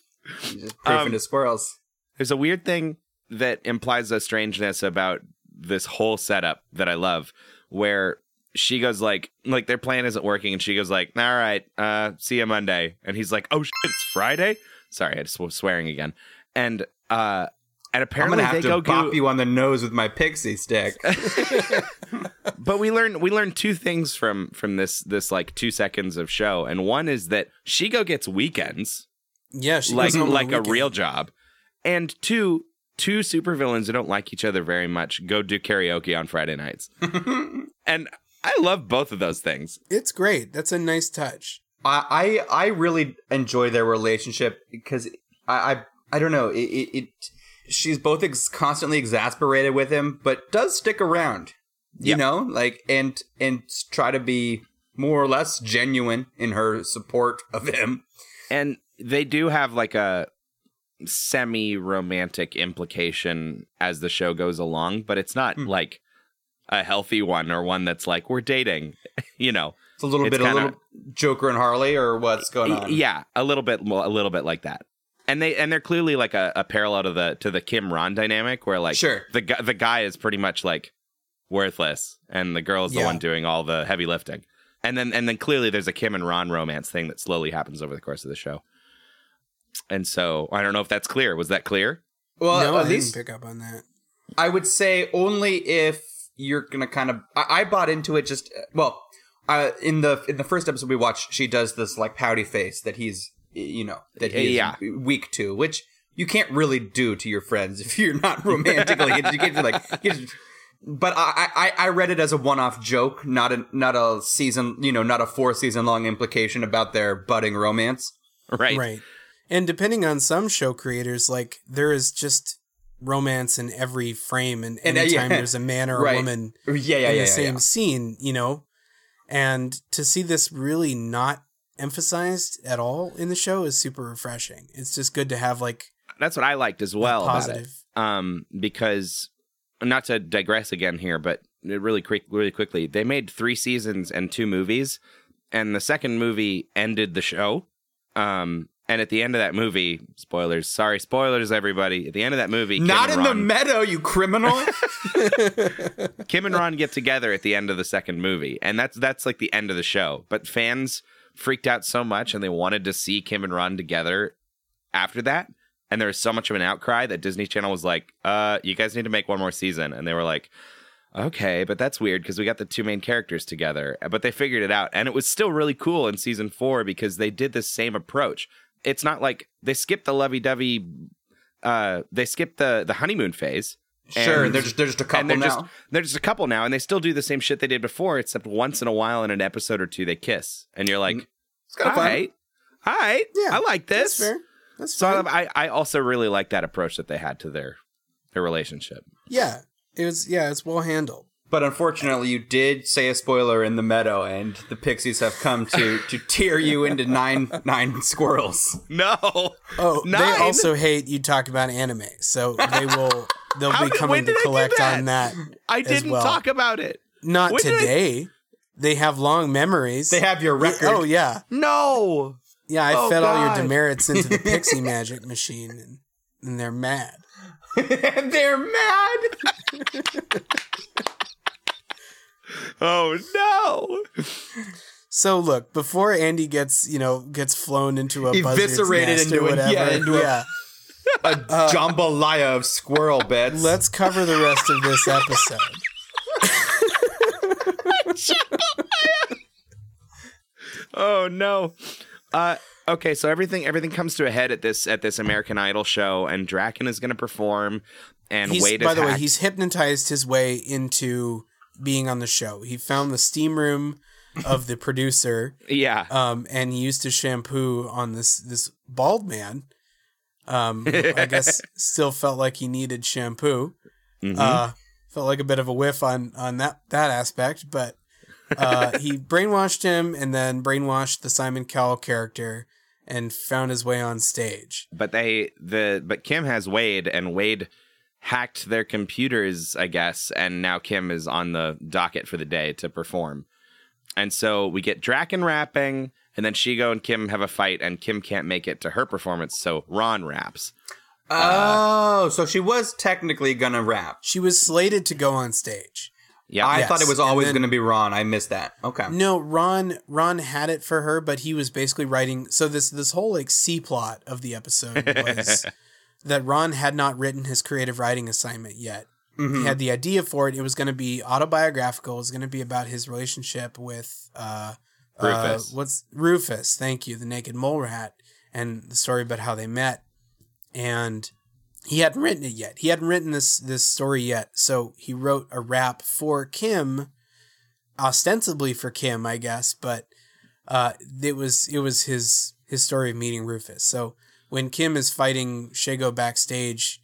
He's just proof Um, into squirrels. There's a weird thing that implies a strangeness about this whole setup that I love, where she goes like, like their plan isn't working, and she goes like, "All right, uh, see you Monday," and he's like, "Oh shit, it's Friday." Sorry, I just was swearing again, and uh, and I'm apparently gonna have they to go bop do, you on the nose with my pixie stick. but we learn we learn two things from from this this like two seconds of show, and one is that Shego gets weekends. yeah she like goes home on like a real job. And two, two supervillains who don't like each other very much go do karaoke on Friday nights. and I love both of those things. it's great that's a nice touch I, I I really enjoy their relationship because I I, I don't know it, it, it she's both ex- constantly exasperated with him but does stick around you Yep. know like and and try to be more or less genuine in her support of him And they do have like a semi romantic implication as the show goes along, but it's not hmm. like a healthy one or one that's like we're dating, you know. it's a little It's bit kinda- a little Joker and Harley or what's going on Yeah, a little bit, a little bit like that. And they and they're clearly like a, a parallel to the to the Kim Ron dynamic, where like Sure. the the guy is pretty much like worthless, and the girl is the Yeah. one doing all the heavy lifting. And then and then clearly there's a Kim and Ron romance thing that slowly happens over the course of the show. And so I don't know if that's clear. Was that clear? well no, I at least didn't pick up on that I would say only if you're gonna kind of. I, I bought into it just well. Uh, in the in the first episode we watched, she does this like pouty face that he's you know that he's Yeah. weak to, which you can't really do to your friends if you're not romantically. you can't be like. you just- but I, I I read it as a one-off joke, not a not a season, you know, not a four season long implication about their budding romance. Right. Right. And depending on some show creators, like there is just romance in every frame, and And, uh, anytime yeah. there's a man or a Right. woman Yeah, yeah, in yeah, the yeah, same yeah. scene, you know, and to see this really not emphasized at all in the show is super refreshing. It's just good to have like That's what I liked as well about it. positive. Um, because not to digress again here, but really quick, really quickly, they made three seasons and two movies, and the second movie ended the show. Um, and at the end of that movie, spoilers. Sorry, spoilers, everybody. At the end of that movie, Kim Not and in the meadow, you criminal. Kim and Ron get together at the end of the second movie, and that's that's like the end of the show. But fans freaked out so much, and they wanted to see Kim and Ron together after that. And there was so much of an outcry that Disney Channel was like, "Uh, you guys need to make one more season." And they were like, "Okay, but that's weird because we got the two main characters together." But they figured it out, and it was still really cool in season four because they did the same approach. It's not like they skip the lovey-dovey. Uh, they skip the the honeymoon phase. Sure, and- they're just- they're just a couple they're now. Just, they're just a couple now, and they still do the same shit they did before, except once in a while in an episode or two they kiss, and you're like, it's kinda all fun. right, all right, Yeah, I like this. That's fair. That's So. I, I also really like that approach that they had to their their relationship. yeah, it was. Yeah, it's well handled. But unfortunately, you did say a spoiler in the meadow, and the pixies have come to to tear you into nine nine squirrels. No. Oh, Nine? they also hate you talk about anime, so they will. They'll How be coming when to did I do collect that? on that. I didn't well. talk about it. Not When did I- today. They have long memories. They have your record. Oh yeah, No. yeah. I Oh, fed all your demerits into the pixie magic machine, and, and they're mad. and they're mad. Oh no. So look, before Andy gets you know gets flown into a buzzard's Eviscerated nest into or a- whatever, yeah, into a- yeah. A jambalaya of squirrel bits. Let's cover the rest of this episode. Oh no. Uh okay, so everything everything comes to a head at this at this American Idol show and Drakken is going to perform and He's, Wade by is the way, he's hypnotized his way into being on the show. He found the steam room of the producer, Yeah. um, and he used to shampoo on this this bald man. Um, I guess still felt like he needed shampoo. Mhm. Uh, felt like a bit of a whiff on on that that aspect, but uh, he brainwashed him and then brainwashed the Simon Cowell character and found his way on stage. but they the but Kim has Wade and Wade hacked their computers, I guess, and now Kim is on the docket for the day to perform. And so we get Drakken rapping, and then Shego and Kim have a fight, and Kim can't make it to her performance, so Ron raps. oh, uh, so she was technically gonna rap. She was slated to go on stage. Yeah, I Yes, thought it was always then- gonna be Ron. I missed that. Okay. No, Ron Ron had it for her, but he was basically writing so this this whole like C plot of the episode was that Ron had not written his creative writing assignment yet. He had the idea for it. It was going to be autobiographical. It was going to be about his relationship with uh, Rufus. Uh, what's Rufus? Thank you, the naked mole rat, and the story about how they met. And he hadn't written it yet. He hadn't written this this story yet. So he wrote a rap for Kim, ostensibly for Kim, I guess, but uh, it was it was his his story of meeting Rufus. So when Kim is fighting Shego backstage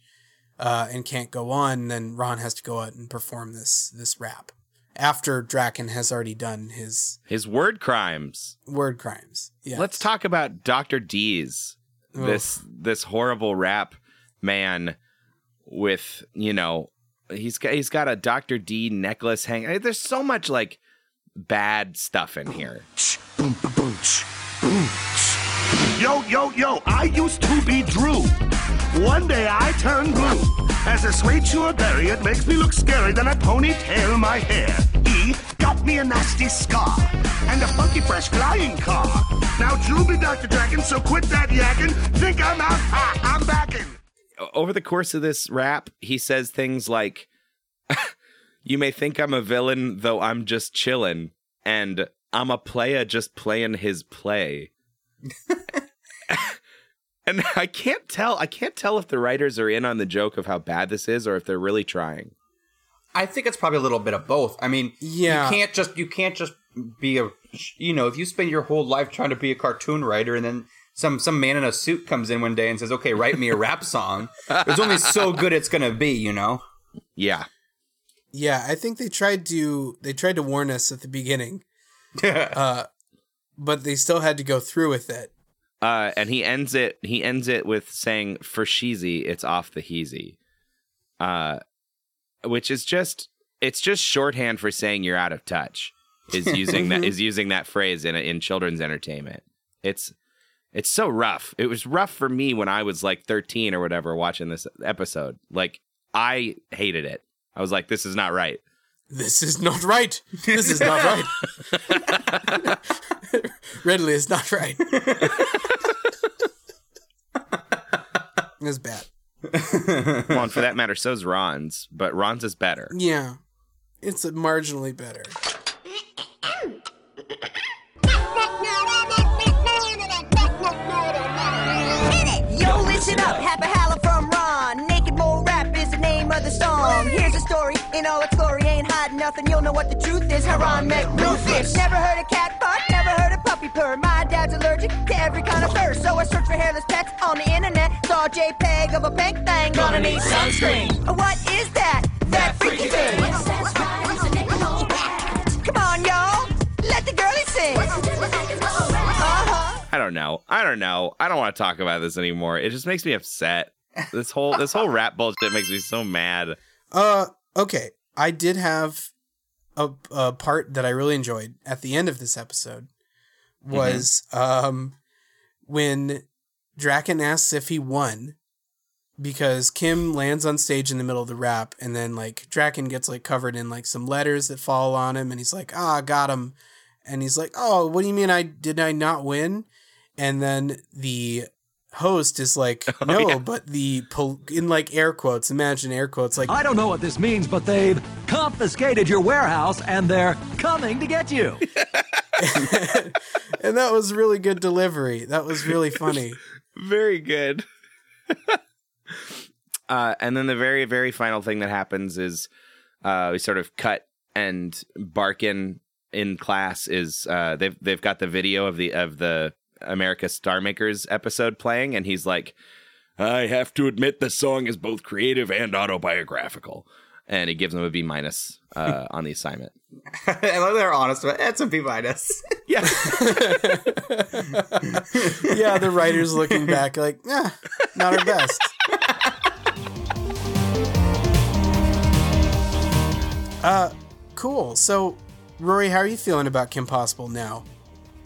uh, and can't go on, then Ron has to go out and perform this this rap after Drakken has already done his his word crimes. word crimes. Yeah, Let's talk about Dr. D's. This this horrible rap man with, you know, he's got he's got a Dr. D necklace hanging. There's so much like bad stuff in here. Yo, yo, yo, I used to be Drew. One day I turned blue. As a sweet sure berry, it makes me look scary, then I ponytail my hair. E got me a nasty scar and a funky fresh flying car. Now Drew be Dr. Drakken, so quit that yakking. Think I'm out? Ha, I'm backing. over the course of this rap, he says things like, "You may think I'm a villain, though I'm just chillin', and I'm a player just playing his play." and I can't tell. I can't tell if the writers are in on the joke of how bad this is, or if they're really trying. I think it's probably a little bit of both. I mean, Yeah. you can't just you can't just be a you know if you spend your whole life trying to be a cartoon writer and then some some man in a suit comes in one day and says, "Okay, write me a rap song." It's only so good it's gonna be, you know. Yeah, Yeah, I think they tried to they tried to warn us at the beginning, uh, but they still had to go through with it. uh, and he ends it. He ends it with saying, "For sheezy, it's off the heezy," uh, which is just it's just shorthand for saying you're out of touch. Is using that is using that phrase in in children's entertainment. It's it's so rough. It was rough for me when I was like 13 or whatever watching this episode. Like I hated it. I was like, this is not right. This is not right. This is not right. Ridley is not right. It's bad. well, and for that matter, so's Ron's, but Ron's is better. Yeah, it's marginally better. Yo, listen up, Happy Holla from Ron. Naked Mole Rap is the name of the song. Here's a story in all its glory, ain't hiding nothing. You'll know what the truth is. How Ron met Rufus. Never heard a cat bark, never heard a puppy purr. My dad's allergic to every kind of fur, so I searched for hairless pets on the internet. Saw a JPEG of a pink thing. Gonna need sunscreen. What is that? That freaky thing. Come on, y'all. Let the girlie sing. Uh-huh. I don't know. I don't know. I don't want to talk about this anymore. It just makes me upset. This whole this whole rap bullshit makes me so mad. Uh, okay. I did have a, a part that I really enjoyed at the end of this episode was um when Drakken asks if he won because Kim lands on stage in the middle of the rap and then like Drakken gets like covered in like some letters that fall on him and he's like, "Ah, got him." And he's like, "Oh, what do you mean I did I not win?" And then the host is like, "No, but the pol- in like air quotes, imagine air quotes like I don't know what this means, but they've confiscated your warehouse and they're coming to get you. and that was really good delivery. That was really funny. Very good. uh, and then the very very final thing that happens is uh, we sort of cut and Barkin in class is uh, they've they've got the video of the of the America Star Makers episode playing, and he's like, "I have to admit the song is both creative and autobiographical," and he gives them a B minus uh, on the assignment. I love they're honest about it. It's a B minus. Yeah. yeah, the writers looking back like, yeah, not our best. uh, cool. So, Rory, how are you feeling about Kim Possible now?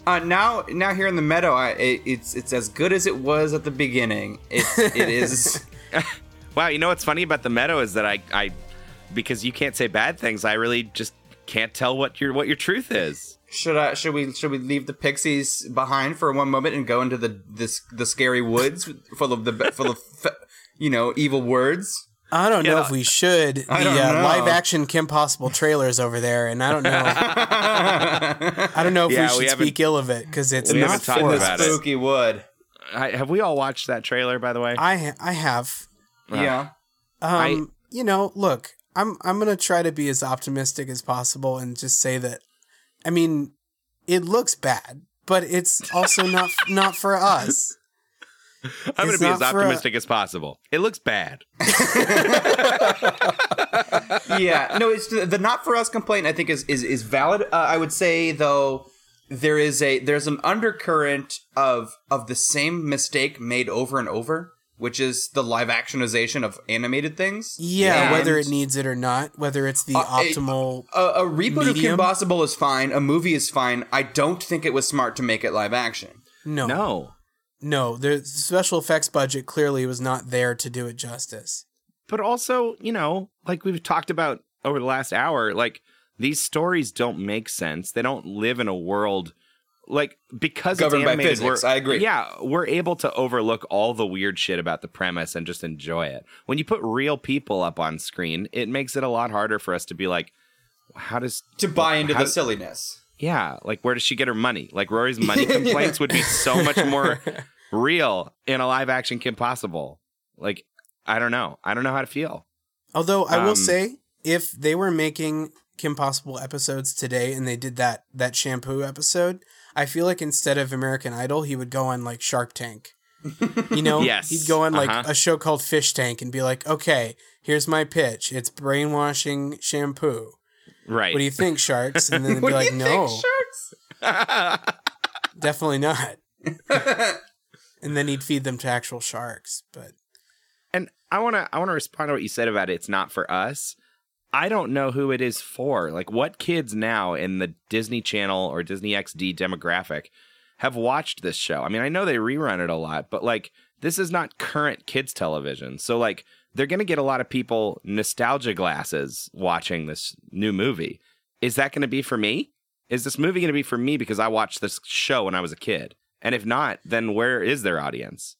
Uh, now, now here in the meadow, I, it, it's it's as good as it was at the beginning. It's it is. Wow, you know what's funny about the meadow is that I, I, because you can't say bad things, I really just can't tell what your what your truth is. Should I? Should we? Should we leave the pixies behind for one moment and go into the this the scary woods full of the full of you know evil words? I don't know Yeah. if we should. The uh, live action Kim Possible trailers over there, and I don't know. I don't know if Yeah, we we should haven't- speak ill of it because it's we not haven't for about us. it. Spooky wood. I, have we all watched that trailer, by the way? I I have. Yeah. Um, I- you know, look, I'm I'm gonna try to be as optimistic as possible and just say that. I mean, it looks bad, but it's also not not for us. I'm going to be as not for a- optimistic as possible. It looks bad. yeah, no, it's the not for us complaint. I think is is is valid. Uh, I would say though, there is a there's an undercurrent of of the same mistake made over and over, which is the live actionization of animated things. Yeah, And, whether it needs it or not, whether it's the uh, optimal. a, a reboot of Kim? Possible is fine. A movie is fine. I don't think it was smart to make it live action. no, No. No, the special effects budget clearly was not there to do it justice. But also, you know, like we've talked about over the last hour, like these stories don't make sense. They don't live in a world like because Governed it's by physics, we're, I agree. Yeah, we're able to overlook all the weird shit about the premise and just enjoy it. When you put real people up on screen, it makes it a lot harder for us to be like, how does to buy into how- the silliness. Yeah, like where does she get her money? Like Rory's money complaints would be so much more real in a live action Kim Possible. Like I don't know. I don't know how to feel. Although I will Um, say, if they were making Kim Possible episodes today and they did that that shampoo episode, I feel like instead of American Idol, he would go on like Shark Tank. You know, Yes, he'd go on like uh-huh. a show called Fish Tank and be like, "Okay, here's my pitch. It's brainwashing shampoo. Right. What do you think, sharks?" And then they'd be What do like, you "No, think, sharks? definitely not." And then he'd feed them to actual sharks. But And I want to I want to respond to what you said about it's not for us. I don't know who it is for. Like what kids now in the Disney Channel or Disney XD demographic have watched this show? I mean, I know they rerun it a lot, but like this is not current kids television. So like they're going to get a lot of people nostalgia glasses watching this new movie. Is that going to be for me? Is this movie going to be for me because I watched this show when I was a kid? And if not, then where is their audience?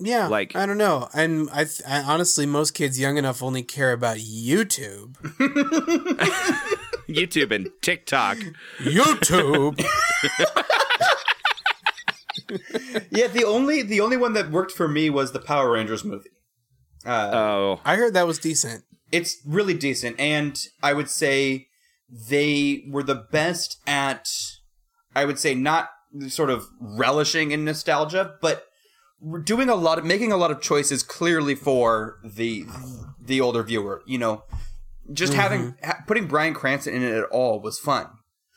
yeah, Like- I don't know. And I, th- I honestly, most kids young enough only care about YouTube. YouTube and TikTok. YouTube. Yeah, the only the only one that worked for me was the Power Rangers movie. Uh, Oh, I heard that was decent. it's really decent, and I would say they were the best at. I would say not sort of relishing in nostalgia, but doing a lot of making a lot of choices clearly for the the older viewer. You know, just having ha- putting Bryan Cranston in it at all was fun.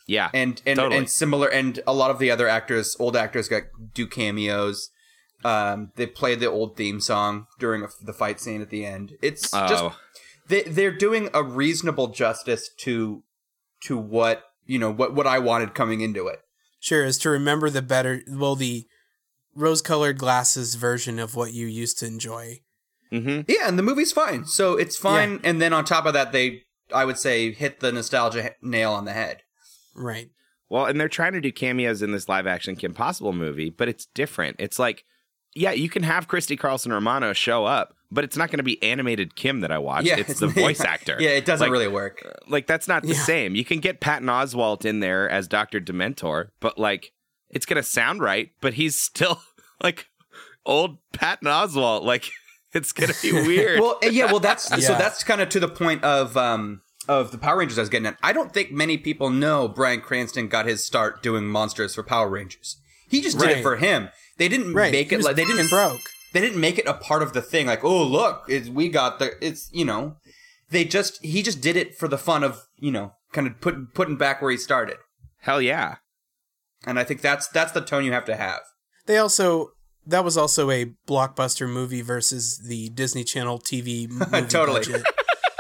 yeah. and and, Totally. and similar and a lot of the other actors old actors got do cameos um they play the old theme song during a, the fight scene at the end it's just Oh. they, they're doing a reasonable justice to to what you know what what i wanted coming into it Sure, is to remember the better, well, the rose-colored glasses version of what you used to enjoy. Mm-hmm. yeah and the movie's fine so it's fine and then on top of that they i would say hit the nostalgia nail on the head Right. Well, and they're trying to do cameos in this live action Kim Possible movie, but it's different. It's like, yeah, you can have Christy Carlson Romano show up, but it's not going to be animated Kim that I watch. yeah it's the voice actor. yeah it doesn't Like- really work Like that's not the Yeah. same. You can get Patton Oswalt in there as Dr. Dementor, but like it's going to sound right, but he's still like old Patton Oswalt. Like it's going to be weird. well uh, yeah well that's so that's kind of to the point of um of the power rangers i was getting at i don't think many people know bryan cranston got his start doing monsters for power rangers he just did Right. it for him they didn't Right. make He it was like they didn't broke. They didn't make it a part of the thing like oh look it's we got the it's you know they just he just did it for the fun of you know kind of put, putting back where he started Hell yeah. and i think that's that's the tone you have to have They also that was also a blockbuster movie versus the Disney Channel TV movie Totally. budget.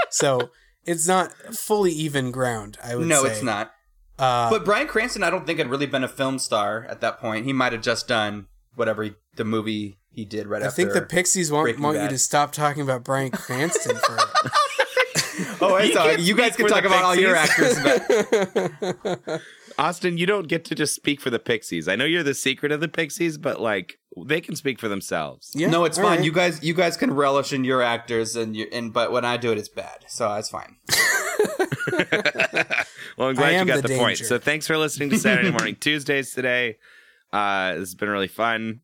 so it's not fully even ground. I would no say. it's not Uh, But Bryan Cranston, I don't think had really been a film star at that point. He might have just done whatever he, the movie he did right I after. think the Pixies want, Breaking want you to stop talking about Bryan Cranston for. oh, I You thought you guys speak can talk the about all your actors. But Austin, you don't get to just speak for the Pixies. I know you're the secret of the Pixies, but like they can speak for themselves. Yeah, no, it's fine. right. You guys, you guys can relish in your actors, and you and but when I do it, it's bad. So it's fine. Well, I'm glad you got the the, point. So thanks for listening to Saturday Morning Tuesdays today. Uh, this has been really fun.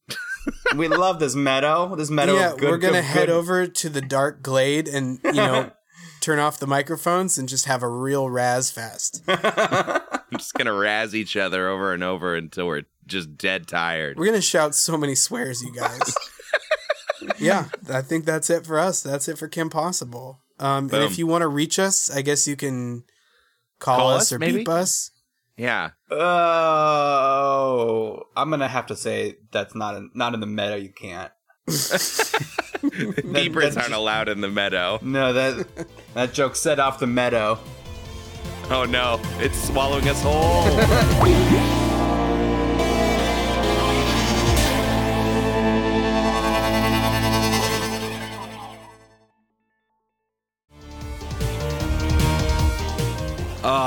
We love this meadow. This meadow. yeah, of good, we're gonna good- head good- over to the dark glade and you know turn off the microphones and just have a real Raz fest. I'm just gonna razz each other over and over until we're just dead tired. We're gonna shout so many swears, you guys. yeah, I think that's it for us. That's it for Kim Possible. Um, and if you want to reach us, I guess you can call, Call us, us, or maybe? beep us. Yeah. Oh, I'm gonna have to say that's not in, not in the meadow. You can't. Beepers aren't allowed in the meadow. No, that that joke set off the meadow. Oh no, it's swallowing us whole.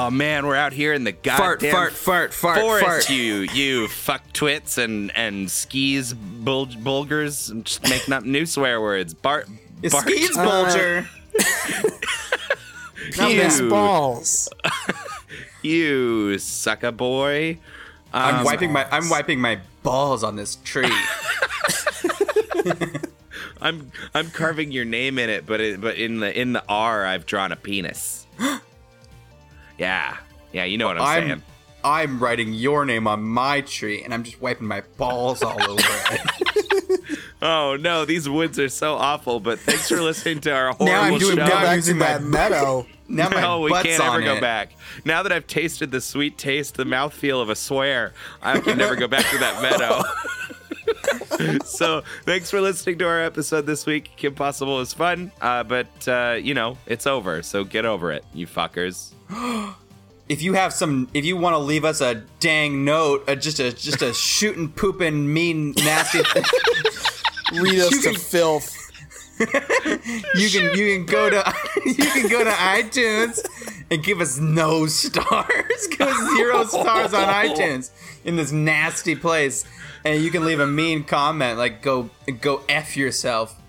Oh man, we're out here in the Fart, goddamn fart, fart, fart, forest. fart. You you fuck twits and and skis bul- bulgers, and just making up new swear words. Bart. It Bart. skis bulger. Penis You- balls. You sucker boy. I'm Um, wiping my I'm wiping my balls on this tree. I'm I'm carving your name in it, but it, but in the in the R, I've drawn a penis. yeah, yeah, you know what I'm, I'm saying. I'm writing your name on my tree, and I'm just wiping my balls all over it. Oh no, these woods are so awful. But thanks for listening to our horrible Now I'm doing- show. now I'm Back to using my that meadow. Now my no, we can't ever on go it. back. Now that I've tasted the sweet taste, the mouthfeel of a swear, I can never go back to that meadow. so, thanks for listening to our episode this week. Kim Possible was fun, uh, but uh, you know it's over. So get over it, you fuckers. If you have some, if you want to leave us a dang note, uh, just a just a shooting, pooping, mean, nasty, Read us You to filth. you can you can go to you can go to iTunes and give us no stars, give us zero stars on iTunes in this nasty place, and you can leave a mean comment like "go go f yourself."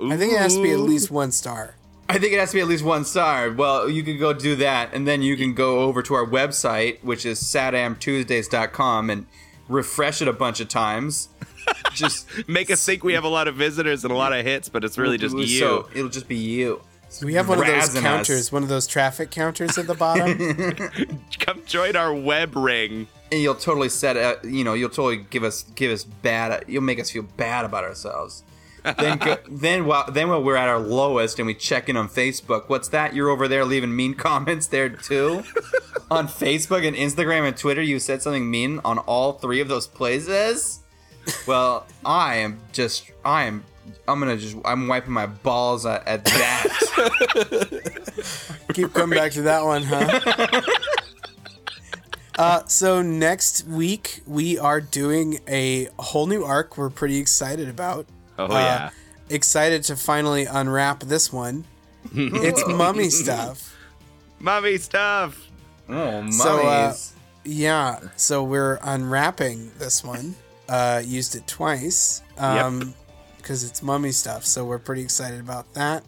I think it has to be at least one star. I think it has to be at least one star. Well, you can go do that, and then you can go over to our website, which is sadamtuesdays.com, and refresh it a bunch of times. Just Make us think we have a lot of visitors and a lot of hits, but it's really just you. So it'll just be you. We have one of those Razzing us. counters, one of those traffic counters at the bottom. Come join our web ring. and you'll totally set uh, you know you'll totally give us give us bad you'll make us feel bad about ourselves then go, then while then when we're at our lowest and we check in on facebook what's that you're over there leaving mean comments there too on facebook and instagram and twitter you said something mean on all three of those places well i am just i am i'm gonna just i'm wiping my balls at, at that Keep coming back to that one, huh? Uh, so next week we are doing a whole new arc. We're pretty excited about. Oh Uh, yeah. Excited to finally unwrap this one. it's mummy stuff. Mummy stuff. oh mummies So, uh, Yeah, so we're unwrapping this one. Uh, used it twice um, because it's mummy stuff. So we're pretty excited about that.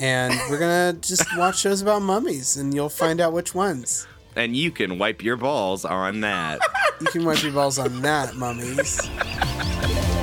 And we're gonna just watch shows about mummies, and you'll find out which ones. And you can wipe your balls on that. You can wipe your balls on that, mummies.